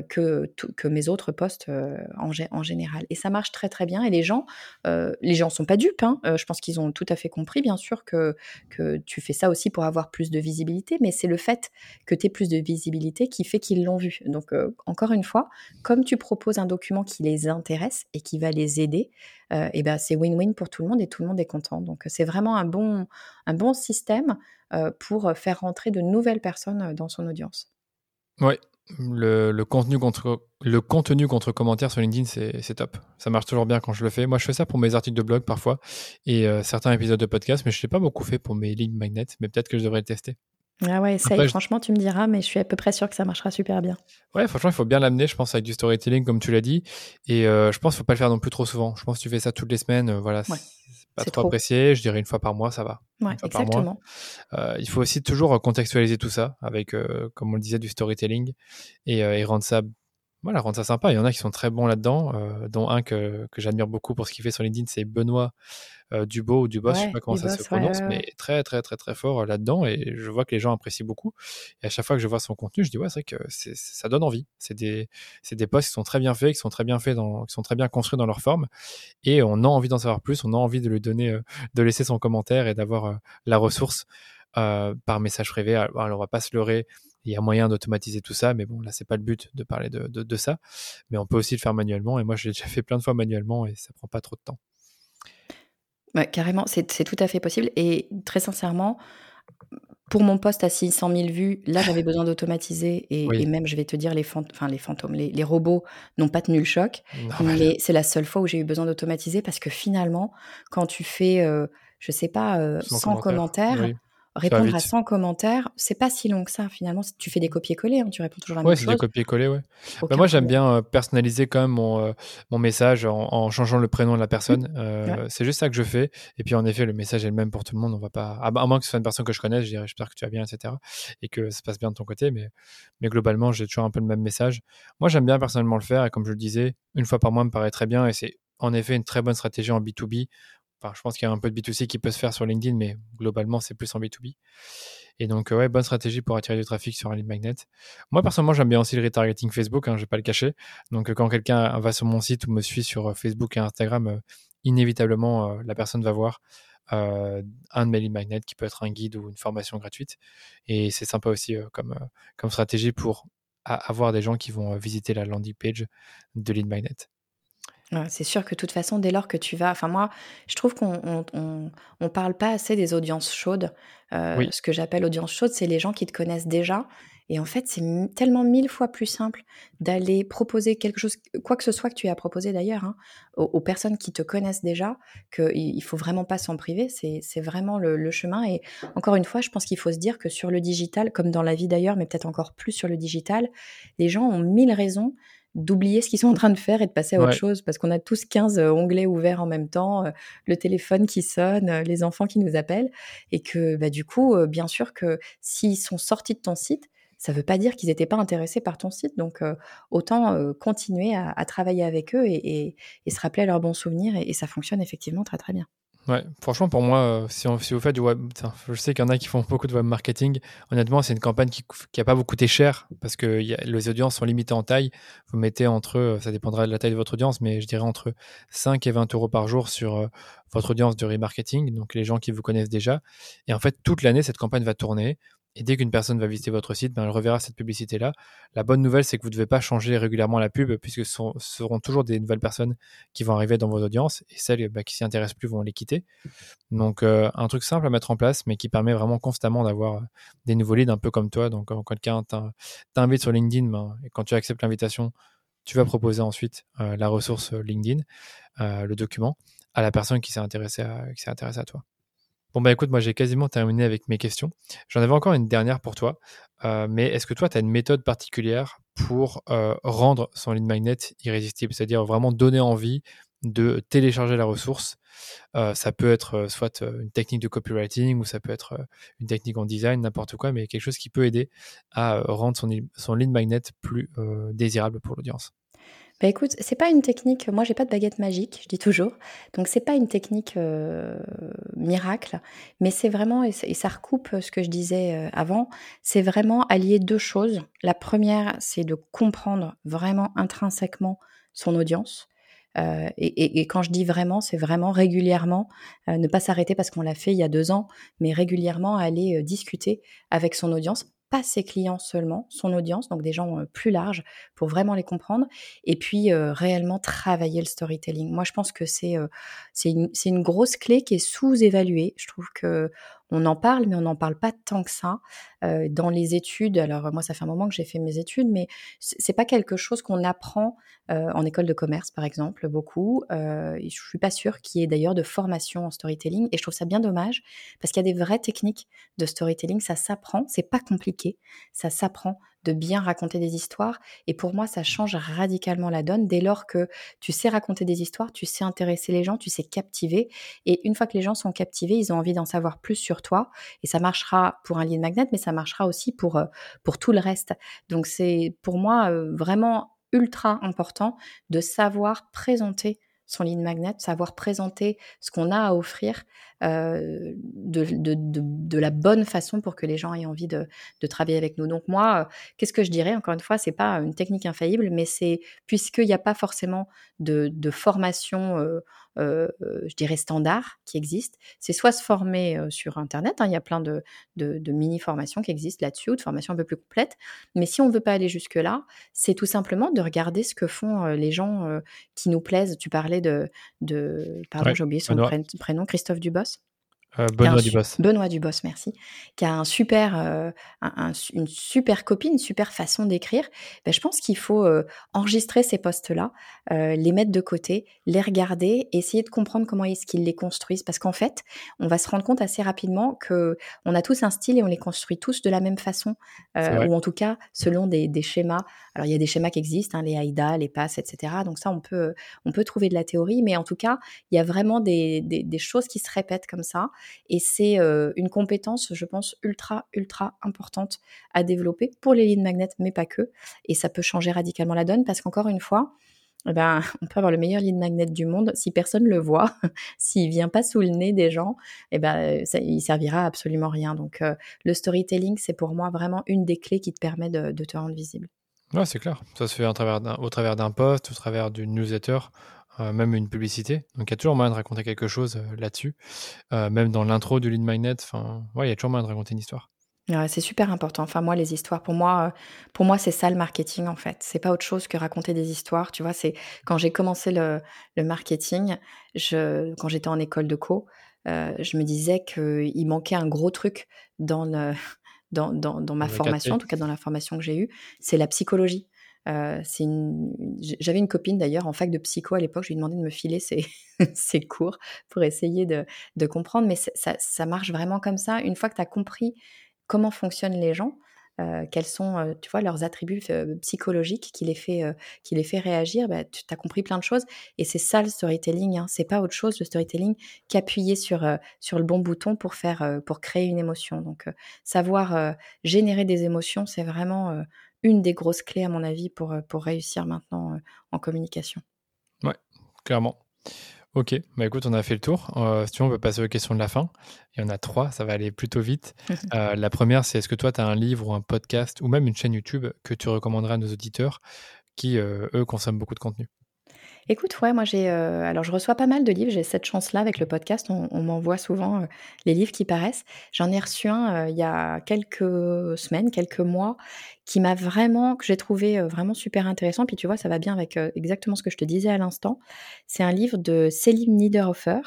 que, que mes autres postes en, général. Et ça marche très très bien. Et les gens, les gens sont pas dupes. Hein. je pense qu'ils ont tout à fait compris, bien sûr, que, que tu fais ça aussi pour avoir plus de visibilité, mais c'est le fait que tu aies plus de visibilité qui fait qu'ils l'ont vu. Donc, encore une fois, comme tu proposes un document qui les intéresse et qui va les aider, et ben c'est win-win pour tout le monde et tout le monde est content. Donc c'est vraiment un bon, un bon système euh, pour faire rentrer de nouvelles personnes dans son audience. Oui, le, contenu contre le contenu contre commentaires sur LinkedIn, c'est top. Ça marche toujours bien quand je le fais. Moi, je fais ça pour mes articles de blog parfois et euh, certains épisodes de podcast, mais je ne l'ai pas beaucoup fait pour mes lignes magnets, mais peut-être que je devrais le tester. Ah ouais, ça, franchement, tu me diras, mais je suis à peu près sûr que ça marchera super bien. Ouais, franchement, il faut bien l'amener, je pense, avec du storytelling, comme tu l'as dit. Et je pense qu'il ne faut pas le faire non plus trop souvent. Je pense que tu fais ça toutes les semaines, voilà, ouais pas trop, apprécié. Je dirais une fois par mois, ça va. Ouais, exactement. Euh, il faut aussi toujours contextualiser tout ça avec, euh, comme on le disait, du storytelling et, euh, et, rendre ça voilà, rendre ça sympa. Il y en a qui sont très bons là-dedans, dont un que, que j'admire beaucoup pour ce qu'il fait sur LinkedIn, c'est Benoît euh, Dubo ou Dubos, je sais pas comment ça se prononce, mais très très très très fort là-dedans et je vois que les gens apprécient beaucoup. Et à chaque fois que je vois son contenu, je dis ouais, c'est vrai que ça donne envie. C'est des c'est des posts qui sont très bien faits, qui sont très bien faits, dans, qui sont très bien construits dans leur forme et on a envie d'en savoir plus, on a envie de lui donner, euh, de laisser son commentaire et d'avoir euh, la ressource par message privé. Alors on va pas se leurrer il y a moyen d'automatiser tout ça, mais bon, là, c'est pas le but de parler de, de, de, ça. Mais on peut aussi le faire manuellement. Et moi, je l'ai déjà fait plein de fois manuellement et ça prend pas trop de temps carrément, c'est tout à fait possible. Et très sincèrement, pour mon poste à 600 000 vues, là, j'avais besoin d'automatiser. Et, même, je vais te dire, les, enfin, les fantômes, les, robots n'ont pas tenu le choc. mais c'est la seule fois où j'ai eu besoin d'automatiser parce que finalement, quand tu fais, euh, je sais pas, 100 euh, commentaires, répondre à 100 commentaires, c'est pas si long que ça finalement. Tu fais des copier-coller, hein, tu réponds toujours la même chose. Ouais, c'est des copier-coller, ouais. Bah, moi, j'aime bien euh, personnaliser quand même mon, euh, mon message en, changeant le prénom de la personne. Euh, c'est juste ça que je fais. Et puis, en effet, le message est le même pour tout le monde. On va pas, à, moins que ce soit une personne que je connaisse, je dirais j'espère que tu vas bien, etc. Et que ça se passe bien de ton côté. Mais, mais globalement, j'ai toujours un peu le même message. Moi, j'aime bien personnellement le faire. Et comme je le disais, une fois par mois me paraît très bien. Et c'est en effet une très bonne stratégie en B2B. Je pense qu'il y a un peu de B2C qui peut se faire sur LinkedIn, mais globalement, c'est plus en B2B. Et donc, ouais, bonne stratégie pour attirer du trafic sur un lead magnet. Moi, personnellement, j'aime bien aussi le retargeting Facebook, hein, je vais pas le cacher. Donc, quand quelqu'un va sur mon site ou me suit sur euh, Facebook et Instagram, euh, inévitablement, euh, la personne va voir un de mes lead magnets qui peut être un guide ou une formation gratuite. Et c'est sympa aussi comme, comme stratégie pour avoir des gens qui vont visiter la landing page de lead magnet c'est sûr que de toute façon, dès lors que tu vas, enfin moi, je trouve qu'on on, parle pas assez des audiences chaudes. Euh, ce que j'appelle audience chaude, c'est les gens qui te connaissent déjà. Et en fait, c'est tellement mille fois plus simple d'aller proposer quelque chose, quoi que ce soit que tu aies à proposer d'ailleurs, hein, aux, personnes qui te connaissent déjà, qu'il ne faut vraiment pas s'en priver. C'est vraiment le, le, chemin. Et encore une fois, je pense qu'il faut se dire que sur le digital, comme dans la vie d'ailleurs, mais peut-être encore plus sur le digital, les gens ont mille raisons d'oublier ce qu'ils sont en train de faire et de passer à autre chose parce qu'on a tous 15 euh, onglets ouverts en même temps, euh, le téléphone qui sonne, euh, les enfants qui nous appellent et que bah, du coup, bien sûr que s'ils sont sortis de ton site, ça ne veut pas dire qu'ils n'étaient pas intéressés par ton site. Donc, autant continuer à, travailler avec eux et, se rappeler leurs bons souvenirs. et, ça fonctionne effectivement très, très bien. Franchement, pour moi, euh, si, vous faites du web, je sais qu'il y en a qui font beaucoup de web marketing. Honnêtement, c'est une campagne qui n'a pas beaucoup coûté cher parce que les audiences sont limitées en taille. Vous mettez entre, euh, ça dépendra de la taille de votre audience, mais je dirais entre 5 et 20 euros par jour sur euh, votre audience de remarketing, donc les gens qui vous connaissent déjà. Et en fait, toute l'année, cette campagne va tourner. Et dès qu'une personne va visiter votre site, ben, elle reverra cette publicité-là. La bonne nouvelle, c'est que vous ne devez pas changer régulièrement la pub, puisque ce, seront toujours des nouvelles personnes qui vont arriver dans vos audiences, et celles ben, qui s'y intéressent plus vont les quitter. Donc, euh, un truc simple à mettre en place, mais qui permet vraiment constamment d'avoir euh, des nouveaux leads, un peu comme toi. Donc, quand quelqu'un t'invite sur LinkedIn, ben, et quand tu acceptes l'invitation, tu vas proposer ensuite euh, la ressource LinkedIn, le document, à la personne qui s'est intéressée qui s'est intéressée à toi. Bon, bah écoute, moi j'ai quasiment terminé avec mes questions. J'en avais encore une dernière pour toi. Euh, mais est-ce que toi, tu as une méthode particulière pour euh, rendre son lead magnet irrésistible? C'est-à-dire vraiment donner envie de télécharger la ressource. Euh, ça peut être soit une technique de copywriting ou ça peut être une technique en design, n'importe quoi, mais quelque chose qui peut aider à rendre son, son lead magnet plus désirable pour l'audience. Bah écoute, c'est pas une technique. Moi, j'ai pas de baguette magique, je dis toujours. Donc, c'est pas une technique euh, miracle, mais c'est vraiment et, ça recoupe ce que je disais euh, avant. C'est vraiment allier deux choses. La première, c'est de comprendre vraiment intrinsèquement son audience. Euh, et, et, quand je dis vraiment, c'est vraiment régulièrement, ne pas s'arrêter parce qu'on l'a fait il y a deux ans, mais régulièrement aller discuter avec son audience pas ses clients seulement, son audience, donc des gens plus larges pour vraiment les comprendre, et puis réellement travailler le storytelling. Moi, je pense que c'est c'est une, une, grosse clé qui est sous-évaluée. Je trouve que on en parle, mais on n'en parle pas tant que ça euh, dans les études. Alors moi, ça fait un moment que j'ai fait mes études, mais c'est pas quelque chose qu'on apprend euh, en école de commerce, par exemple, beaucoup. Euh, je suis pas sûre qu'il y ait d'ailleurs de formation en storytelling, et je trouve ça bien dommage parce qu'il y a des vraies techniques de storytelling. Ça s'apprend, c'est pas compliqué, ça s'apprend de bien raconter des histoires. Et pour moi, ça change radicalement la donne dès lors que tu sais raconter des histoires, tu sais intéresser les gens, tu sais captiver. Et une fois que les gens sont captivés, ils ont envie d'en savoir plus sur toi. Et ça marchera pour un lead magnet, mais ça marchera aussi pour, euh, pour tout le reste. Donc c'est pour moi euh, vraiment ultra important de savoir présenter son lead magnet, savoir présenter ce qu'on a à offrir euh, de, de, de, la bonne façon pour que les gens aient envie de, travailler avec nous. Donc moi, euh, qu'est-ce que je dirais? Encore une fois, c'est pas une technique infaillible, mais c'est puisqu'il n'y a pas forcément de, formation, euh, je dirais standard qui existe, c'est soit se former sur Internet. Hein, il y a plein de, mini formations qui existent là-dessus, de formations un peu plus complètes. Mais si on ne veut pas aller jusque là, c'est tout simplement de regarder ce que font les gens qui nous plaisent. Tu parlais de, de pardon, j'ai oublié son prénom, Christophe Dubos? Euh, Benoît Dubos. Benoît Dubos, merci. Qui a un super, euh, une super copie, une super façon d'écrire. Ben, je pense qu'il faut euh, enregistrer ces postes-là, les mettre de côté, les regarder, essayer de comprendre comment est-ce qu'ils les construisent. Parce qu'en fait, on va se rendre compte assez rapidement que on a tous un style et on les construit tous de la même façon, ou en tout cas selon des, des, schémas. Alors il y a des schémas qui existent, hein, les AIDA, les passes, etc. Donc ça, on peut, on peut trouver de la théorie, mais en tout cas, il y a vraiment des, des, des choses qui se répètent comme ça. Et c'est une compétence, je pense, ultra, ultra importante à développer pour les lead magnets, mais pas que. Et ça peut changer radicalement la donne parce qu'encore une fois, eh ben, *laughs* on peut avoir le meilleur lead magnet du monde. Si personne le voit, *laughs* s'il vient pas sous le nez des gens, eh ben, ça, il servira absolument rien. Donc, le storytelling, c'est pour moi vraiment une des clés qui te permet de, te rendre visible. Ouais, c'est clair. Ça se fait au travers d'un post, au travers d'une newsletter. Euh, même une publicité. Donc il y a toujours moyen de raconter quelque chose euh, là-dessus. Euh, même dans l'intro du lead magnet, enfin, ouais, il y a toujours moyen de raconter une histoire. c'est super important. Enfin, moi, les histoires, pour moi, pour moi, c'est ça le marketing en fait. C'est pas autre chose que raconter des histoires. Tu vois, c'est quand j'ai commencé le, le, marketing, je, quand j'étais en école de co, je me disais qu'il manquait un gros truc dans le, *laughs* dans, dans, dans ma formation, en tout cas dans la formation que j'ai eue, c'est la psychologie. Euh, j'avais une copine d'ailleurs en fac de psycho à l'époque, je lui ai demandé de me filer *laughs* ses, cours pour essayer de, comprendre, mais ça, marche vraiment comme ça. Une fois que tu as compris comment fonctionnent les gens, euh, quels sont, euh, leurs attributs psychologiques qui les fait, réagir, bah, tu as compris plein de choses. Et c'est ça le storytelling, hein. c'est pas autre chose le storytelling qu'appuyer sur, le bon bouton pour créer une émotion. Donc, savoir générer des émotions, c'est vraiment une des grosses clés, à mon avis, pour, euh, pour réussir maintenant euh, en communication. Ouais, clairement. Ok, bah écoute, on a fait le tour. Euh, si tu veux, on peut passer aux questions de la fin. Il y en a trois, ça va aller plutôt vite. *laughs* la première, c'est est-ce que toi, tu as un livre ou un podcast ou même une chaîne YouTube que tu recommanderais à nos auditeurs qui, eux, consomment beaucoup de contenu? Écoute, ouais, moi j'ai, euh, alors je reçois pas mal de livres. J'ai cette chance-là avec le podcast. On, m'envoie souvent euh, les livres qui paraissent. J'en ai reçu un euh, il y a quelques semaines, quelques mois, qui m'a vraiment, que j'ai trouvé vraiment super intéressant. Puis tu vois, ça va bien avec exactement ce que je te disais à l'instant. C'est un livre de Céline Niederhofer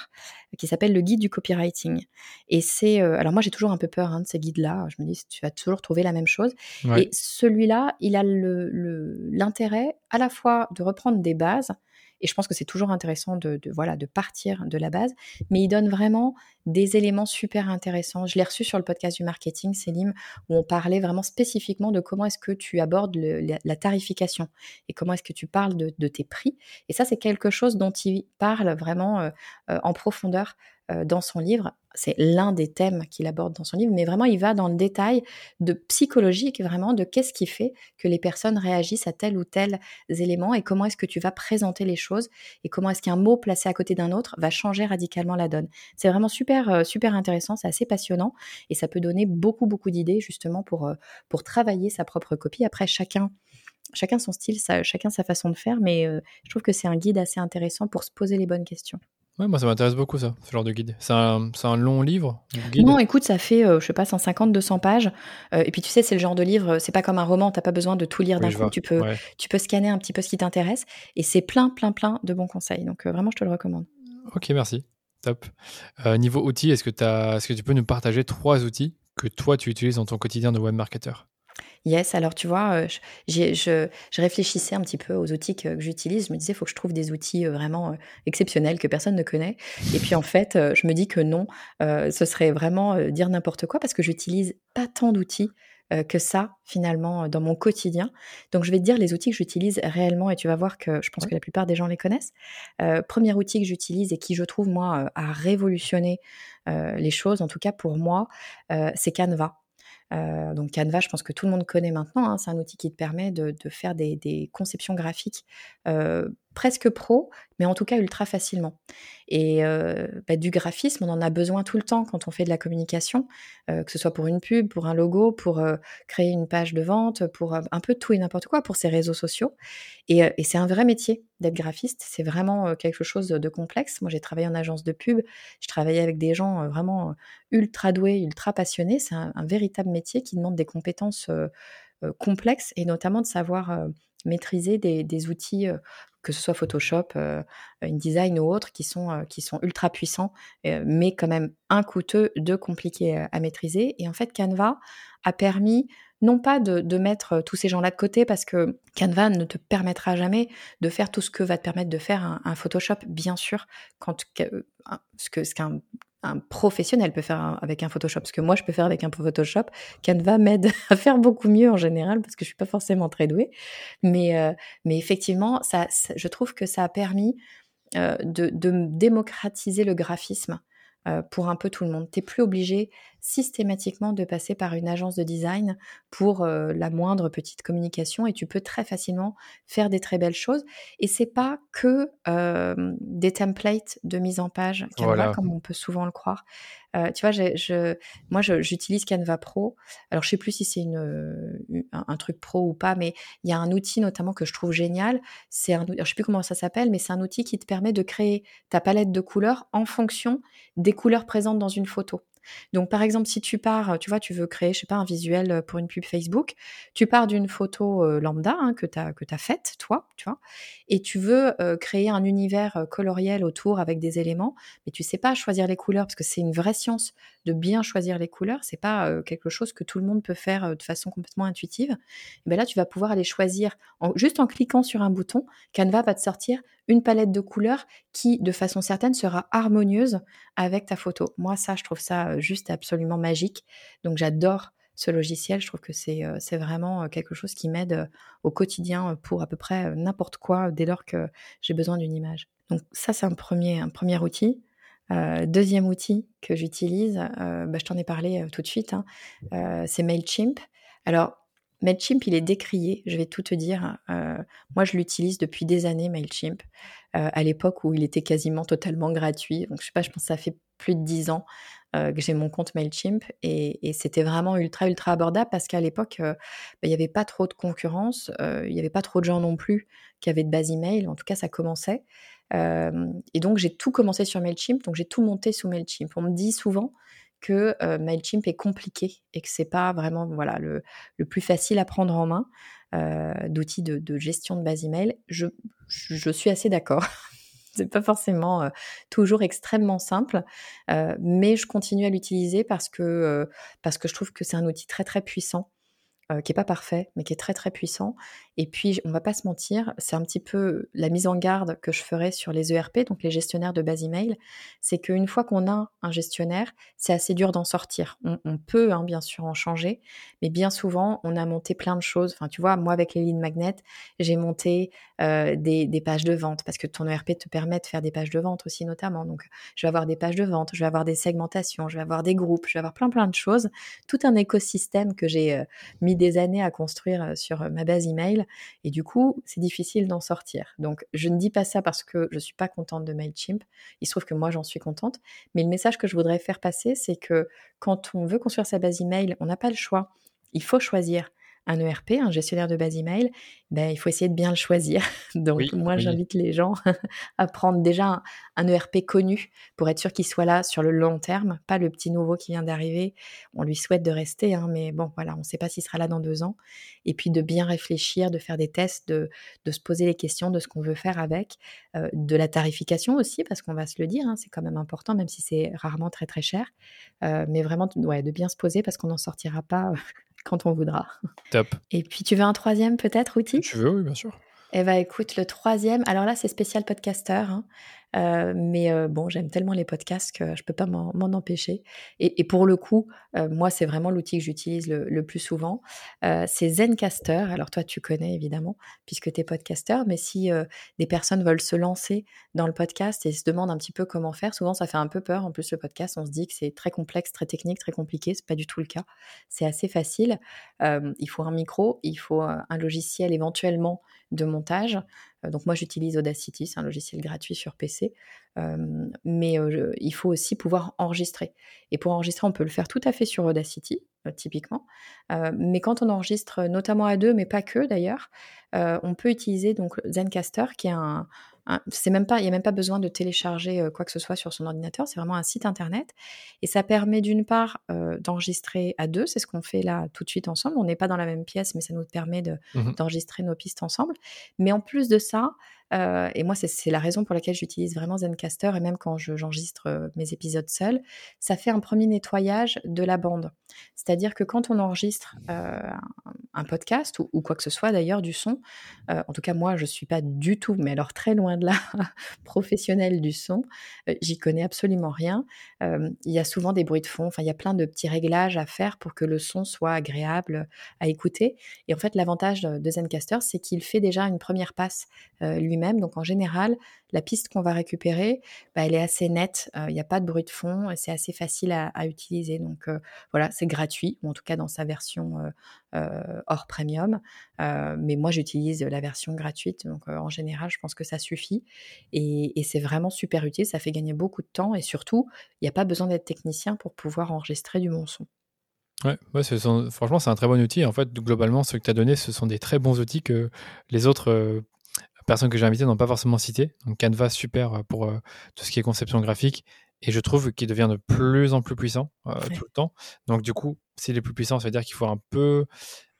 qui s'appelle Le guide du copywriting. Et c'est, alors moi j'ai toujours un peu peur hein, de ces guides-là. Je me dis, tu vas toujours trouver la même chose. Et celui-là, il a l'intérêt le, à la fois de reprendre des bases et je pense que c'est toujours intéressant de, voilà, de partir de la base. Mais il donne vraiment des éléments super intéressants. Je l'ai reçu sur le podcast du marketing, Célim, où on parlait vraiment spécifiquement de comment est-ce que tu abordes la, tarification et comment est-ce que tu parles de, tes prix. Et ça, c'est quelque chose dont il parle vraiment euh, euh, en profondeur dans son livre. C'est l'un des thèmes qu'il aborde dans son livre, mais vraiment il va dans le détail de psychologique, vraiment de qu'est-ce qui fait que les personnes réagissent à tel ou tel élément et comment est-ce que tu vas présenter les choses et comment est-ce qu'un mot placé à côté d'un autre va changer radicalement la donne. C'est vraiment super euh, super intéressant, c'est assez passionnant et ça peut donner beaucoup beaucoup d'idées justement pour euh, pour travailler sa propre copie. Après chacun chacun son style, chacun sa façon de faire, mais je trouve que c'est un guide assez intéressant pour se poser les bonnes questions. Ouais, moi ça m'intéresse beaucoup ça, ce genre de guide. C'est un, un, long livre Non, écoute, ça fait, euh, je sais pas, 150, 200 pages. Euh, et puis tu sais, c'est le genre de livre, c'est pas comme un roman, t'as pas besoin de tout lire d'un coup. Tu peux, tu peux scanner un petit peu ce qui t'intéresse. Et c'est plein, plein, plein de bons conseils. Donc euh, vraiment, je te le recommande. Ok, merci. Top. Euh, niveau outils, est-ce que, est que tu peux nous partager trois outils que toi tu utilises dans ton quotidien de web marketer Yes, alors tu vois, euh, je, je, réfléchissais un petit peu aux outils que, j'utilise. Je me disais, il faut que je trouve des outils euh, vraiment exceptionnels que personne ne connaît. Et puis en fait, je me dis que non, ce serait vraiment dire n'importe quoi parce que j'utilise pas tant d'outils euh, que ça, finalement, dans mon quotidien. Donc, je vais te dire les outils que j'utilise réellement et tu vas voir que je pense que la plupart des gens les connaissent. Euh, premier outil que j'utilise et qui, je trouve, moi, a révolutionné euh, les choses, en tout cas pour moi, c'est Canva. Donc Canva, je pense que tout le monde connaît maintenant. Hein. c'est un outil qui te permet de, faire des, des conceptions graphiques presque pro, mais en tout cas ultra facilement. Et bah, du graphisme, on en a besoin tout le temps quand on fait de la communication, que ce soit pour une pub, pour un logo, pour créer une page de vente, pour un peu tout et n'importe quoi, pour ses réseaux sociaux. Et, c'est un vrai métier d'être graphiste, c'est vraiment quelque chose de complexe. Moi, j'ai travaillé en agence de pub, je travaillais avec des gens vraiment ultra doués, ultra passionnés. C'est un, véritable métier qui demande des compétences complexes et notamment de savoir maîtriser des outils que ce soit Photoshop, euh, InDesign ou autres, qui sont, euh, qui sont ultra puissants, euh, mais quand même un coûteux, deux compliqués à maîtriser. Et en fait, Canva a permis non pas de, mettre tous ces gens-là de côté, parce que Canva ne te permettra jamais de faire tout ce que va te permettre de faire un, Photoshop, bien sûr, ce qu'un un professionnel peut faire avec un Photoshop, ce que moi je peux faire avec un Photoshop. Canva m'aide *laughs* à faire beaucoup mieux en général parce que je suis pas forcément très douée, mais euh, mais effectivement, ça, je trouve que ça a permis euh, de, démocratiser le graphisme euh, pour un peu tout le monde. Tu n'es plus obligé systématiquement de passer par une agence de design pour euh, la moindre petite communication et tu peux très facilement faire des très belles choses. Et c'est pas que euh, des templates de mise en page Canva comme on peut souvent le croire. tu vois, je, moi j'utilise Canva Pro. Alors je sais plus si c'est une, un, truc pro ou pas, mais il y a un outil notamment que je trouve génial. C'est un, je sais plus comment ça s'appelle, mais c'est un outil qui te permet de créer ta palette de couleurs en fonction des couleurs présentes dans une photo. Donc, par exemple, si tu pars, tu vois, tu veux créer, je sais pas, un visuel euh, pour une pub Facebook, tu pars d'une photo euh, lambda hein, que tu as, faite, toi, tu vois, et tu veux euh, créer un univers coloriel autour avec des éléments, mais tu sais pas choisir les couleurs parce que c'est une vraie science de bien choisir les couleurs. C'est pas quelque chose que tout le monde peut faire de façon complètement intuitive. Et ben là, tu vas pouvoir aller choisir juste en cliquant sur un bouton. Canva va te sortir une palette de couleurs qui, de façon certaine, sera harmonieuse avec ta photo. Moi, ça, je trouve ça juste absolument magique. Donc, j'adore ce logiciel. Je trouve que c'est vraiment quelque chose qui m'aide au quotidien pour à peu près n'importe quoi dès lors que j'ai besoin d'une image. Donc, ça, c'est un premier, un premier outil. Deuxième outil que j'utilise, bah, je t'en ai parlé tout de suite, hein, c'est MailChimp. Alors, MailChimp, il est décrié, je vais tout te dire. Euh, moi, je l'utilise depuis des années, MailChimp, euh, à l'époque où il était quasiment totalement gratuit. Donc, je sais pas, je pense que ça fait plus de dix ans euh, que j'ai mon compte MailChimp et, c'était vraiment ultra, ultra abordable parce qu'à l'époque, bah, il n'y avait pas trop de concurrence, il n'y avait pas trop de gens non plus qui avaient de base email. En tout cas, ça commençait. Et donc, j'ai tout commencé sur MailChimp, donc j'ai tout monté sous MailChimp. On me dit souvent que euh, Mailchimp est compliqué et que c'est pas vraiment voilà le, le, plus facile à prendre en main euh, d'outils de, gestion de base email. Je, je suis assez d'accord. *laughs* c'est pas forcément euh, toujours extrêmement simple, mais je continue à l'utiliser parce que parce que je trouve que c'est un outil très très puissant euh, qui est pas parfait, mais qui est très très puissant. Et puis, on va pas se mentir, c'est un petit peu la mise en garde que je ferai sur les ERP, donc les gestionnaires de base email, c'est qu'une fois qu'on a un gestionnaire, c'est assez dur d'en sortir. On, peut hein, bien sûr en changer, mais bien souvent, on a monté plein de choses. Enfin, tu vois, moi avec les lignes magnets, j'ai monté euh, des, pages de vente parce que ton ERP te permet de faire des pages de vente aussi notamment. Donc, je vais avoir des pages de vente, je vais avoir des segmentations, je vais avoir des groupes, je vais avoir plein plein de choses, tout un écosystème que j'ai euh, mis des années à construire euh, sur ma base email et du coup, c'est difficile d'en sortir. Donc, je ne dis pas ça parce que je suis pas contente de Mailchimp. Il se trouve que moi, j'en suis contente. Mais le message que je voudrais faire passer, c'est que quand on veut construire sa base email, on n'a pas le choix. Il faut choisir un ERP, un gestionnaire de base email, ben, il faut essayer de bien le choisir. *laughs* Donc, moi, j'invite les gens *laughs* à prendre déjà un, ERP connu pour être sûr qu'il soit là sur le long terme, pas le petit nouveau qui vient d'arriver. On lui souhaite de rester, hein, mais bon, voilà, on ne sait pas s'il sera là dans deux ans. Et puis de bien réfléchir, de faire des tests, de, se poser les questions de ce qu'on veut faire avec, euh, de la tarification aussi, parce qu'on va se le dire, hein, c'est quand même important, même si c'est rarement très très cher. Euh, mais vraiment, ouais, de bien se poser parce qu'on n'en sortira pas *laughs* quand on voudra. Top. Et puis, tu veux un troisième peut-être outil Tu veux, oui, bien sûr. Eh bien, écoute, le troisième, alors là, c'est spécial podcaster. Hein. Euh, mais euh, bon, j'aime tellement les podcasts que je peux pas m'en empêcher. Et, pour le coup, euh, moi, c'est vraiment l'outil que j'utilise le, plus souvent. c'est Zencaster. Alors toi, tu connais évidemment, puisque tu es podcaster. Mais si des personnes veulent se lancer dans le podcast et se demandent un petit peu comment faire, souvent ça fait un peu peur. En plus, le podcast, on se dit que c'est très complexe, très technique, très compliqué. C'est pas du tout le cas. C'est assez facile. il faut un micro, il faut un logiciel éventuellement de montage. Euh, donc moi j'utilise Audacity, c'est un logiciel gratuit sur PC, euh, mais euh, il faut aussi pouvoir enregistrer. Et pour enregistrer, on peut le faire tout à fait sur Audacity, typiquement. mais quand on enregistre notamment à deux, mais pas que d'ailleurs, on peut utiliser donc Zencaster, qui est un, c'est même pas, il n'y a même pas besoin de télécharger quoi que ce soit sur son ordinateur, c'est vraiment un site internet. Et ça permet d'une part d'enregistrer à deux, c'est ce qu'on fait là tout de suite ensemble. On n'est pas dans la même pièce, mais ça nous permet mmh d'enregistrer nos pistes ensemble. Mais en plus de ça, euh, et moi, c'est la raison pour laquelle j'utilise vraiment Zencaster, et même quand j'enregistre euh, mes épisodes seuls, ça fait un premier nettoyage de la bande. C'est-à-dire que quand on enregistre euh, un podcast, ou, quoi que ce soit d'ailleurs, du son, en tout cas moi, je ne suis pas du tout, mais alors très loin de là, *laughs* professionnelle du son, j'y connais absolument rien. Il y a souvent des bruits de fond, il y a plein de petits réglages à faire pour que le son soit agréable à écouter. Et en fait, l'avantage de Zencaster, c'est qu'il fait déjà une première passe lui-même donc en général, la piste qu'on va récupérer, bah, elle est assez nette, euh, il n'y a pas de bruit de fond c'est assez facile à, utiliser. Donc euh, voilà, c'est gratuit, ou en tout cas dans sa version euh, hors premium. mais moi, j'utilise la version gratuite, donc en général, je pense que ça suffit. Et, c'est vraiment super utile, ça fait gagner beaucoup de temps et surtout, il n'y a pas besoin d'être technicien pour pouvoir enregistrer du bon son. Ouais, franchement, c'est un très bon outil. En fait, globalement, ce que tu as donné, ce sont des très bons outils que les autres personnes que j'ai invitées n'ont pas forcément cité. Donc Canva, super euh, pour euh, tout ce qui est conception graphique. Et je trouve qu'il devient de plus en plus puissant euh, tout le temps. Donc du coup, s'il est plus puissant, ça veut dire qu'il faut un peu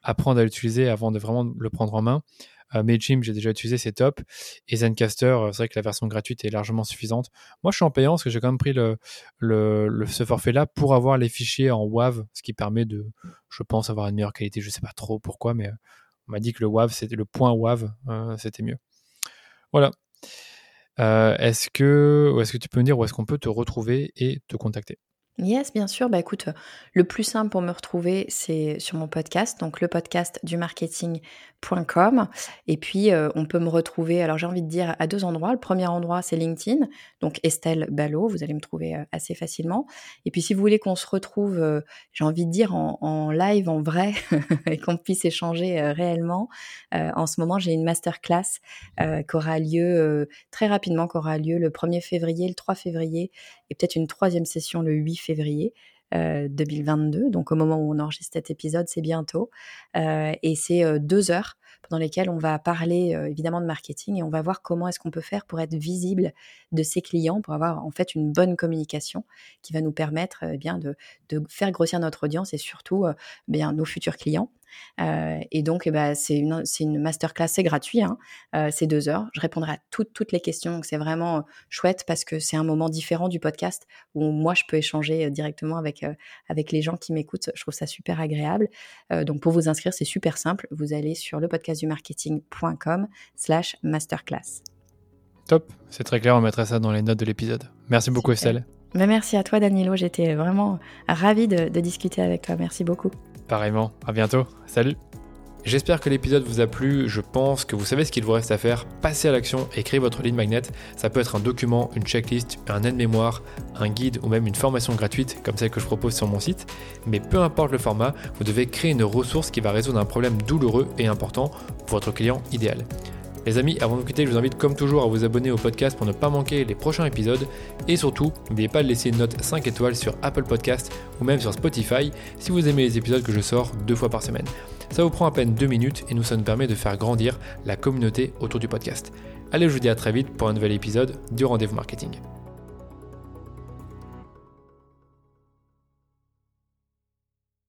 apprendre à l'utiliser avant de vraiment le prendre en main. Euh, Mailchimp, j'ai déjà utilisé, c'est top. Et Zencaster, c'est vrai que la version gratuite est largement suffisante. Moi, je suis en payant parce que j'ai quand même pris le, le, ce forfait-là pour avoir les fichiers en WAV, ce qui permet de, je pense, avoir une meilleure qualité. Je sais pas trop pourquoi, mais on m'a dit que le WAV, c'était le point WAV, c'était mieux. Voilà. Euh, est-ce que, est-ce que tu peux me dire où est-ce qu'on peut te retrouver et te contacter? Yes, bien sûr. Bah écoute, le plus simple pour me retrouver, c'est sur mon podcast, donc le podcast du marketing.com. Et puis, euh, on peut me retrouver, alors j'ai envie de dire, à deux endroits. Le premier endroit, c'est LinkedIn, donc Estelle Ballot, vous allez me trouver euh, assez facilement. Et puis, si vous voulez qu'on se retrouve, euh, j'ai envie de dire, en, live, en vrai, *laughs* et qu'on puisse échanger réellement, en ce moment, j'ai une masterclass qui aura lieu très rapidement, qui aura lieu le 1er février, le 3 février, et peut-être une troisième session le 8 février. 2022. Donc au moment où on enregistre cet épisode, c'est bientôt. et c'est deux heures pendant lesquelles on va parler évidemment de marketing et on va voir comment est-ce qu'on peut faire pour être visible de ses clients, pour avoir en fait une bonne communication qui va nous permettre eh bien de, de, faire grossir notre audience et surtout bien nos futurs clients. Euh, et donc, eh ben, c'est une, une masterclass, c'est gratuit, hein. euh, c'est deux heures. Je répondrai à toutes, toutes les questions. Donc, c'est vraiment euh, chouette parce que c'est un moment différent du podcast où moi, je peux échanger directement avec, avec les gens qui m'écoutent. Je trouve ça super agréable. donc, pour vous inscrire, c'est super simple. Vous allez sur le marketing.com slash masterclass. Top, c'est très clair, on mettra ça dans les notes de l'épisode. Merci beaucoup Estelle. Ben, merci à toi Danilo, j'étais vraiment ravie de discuter avec toi. Merci beaucoup. Pareillement, à bientôt, salut J'espère que l'épisode vous a plu, je pense que vous savez ce qu'il vous reste à faire, passez à l'action et créez votre ligne magnet. Ça peut être un document, une checklist, un aide-mémoire, un guide ou même une formation gratuite comme celle que je propose sur mon site. Mais peu importe le format, vous devez créer une ressource qui va résoudre un problème douloureux et important pour votre client idéal. Les amis, avant de vous quitter, je vous invite comme toujours à vous abonner au podcast pour ne pas manquer les prochains épisodes. Et surtout, n'oubliez pas de laisser une note 5 étoiles sur Apple Podcast ou même sur Spotify si vous aimez les épisodes que je sors deux fois par semaine. Ça vous prend à peine deux minutes et nous, ça nous permet de faire grandir la communauté autour du podcast. Allez, je vous dis à très vite pour un nouvel épisode du Rendez-vous Marketing.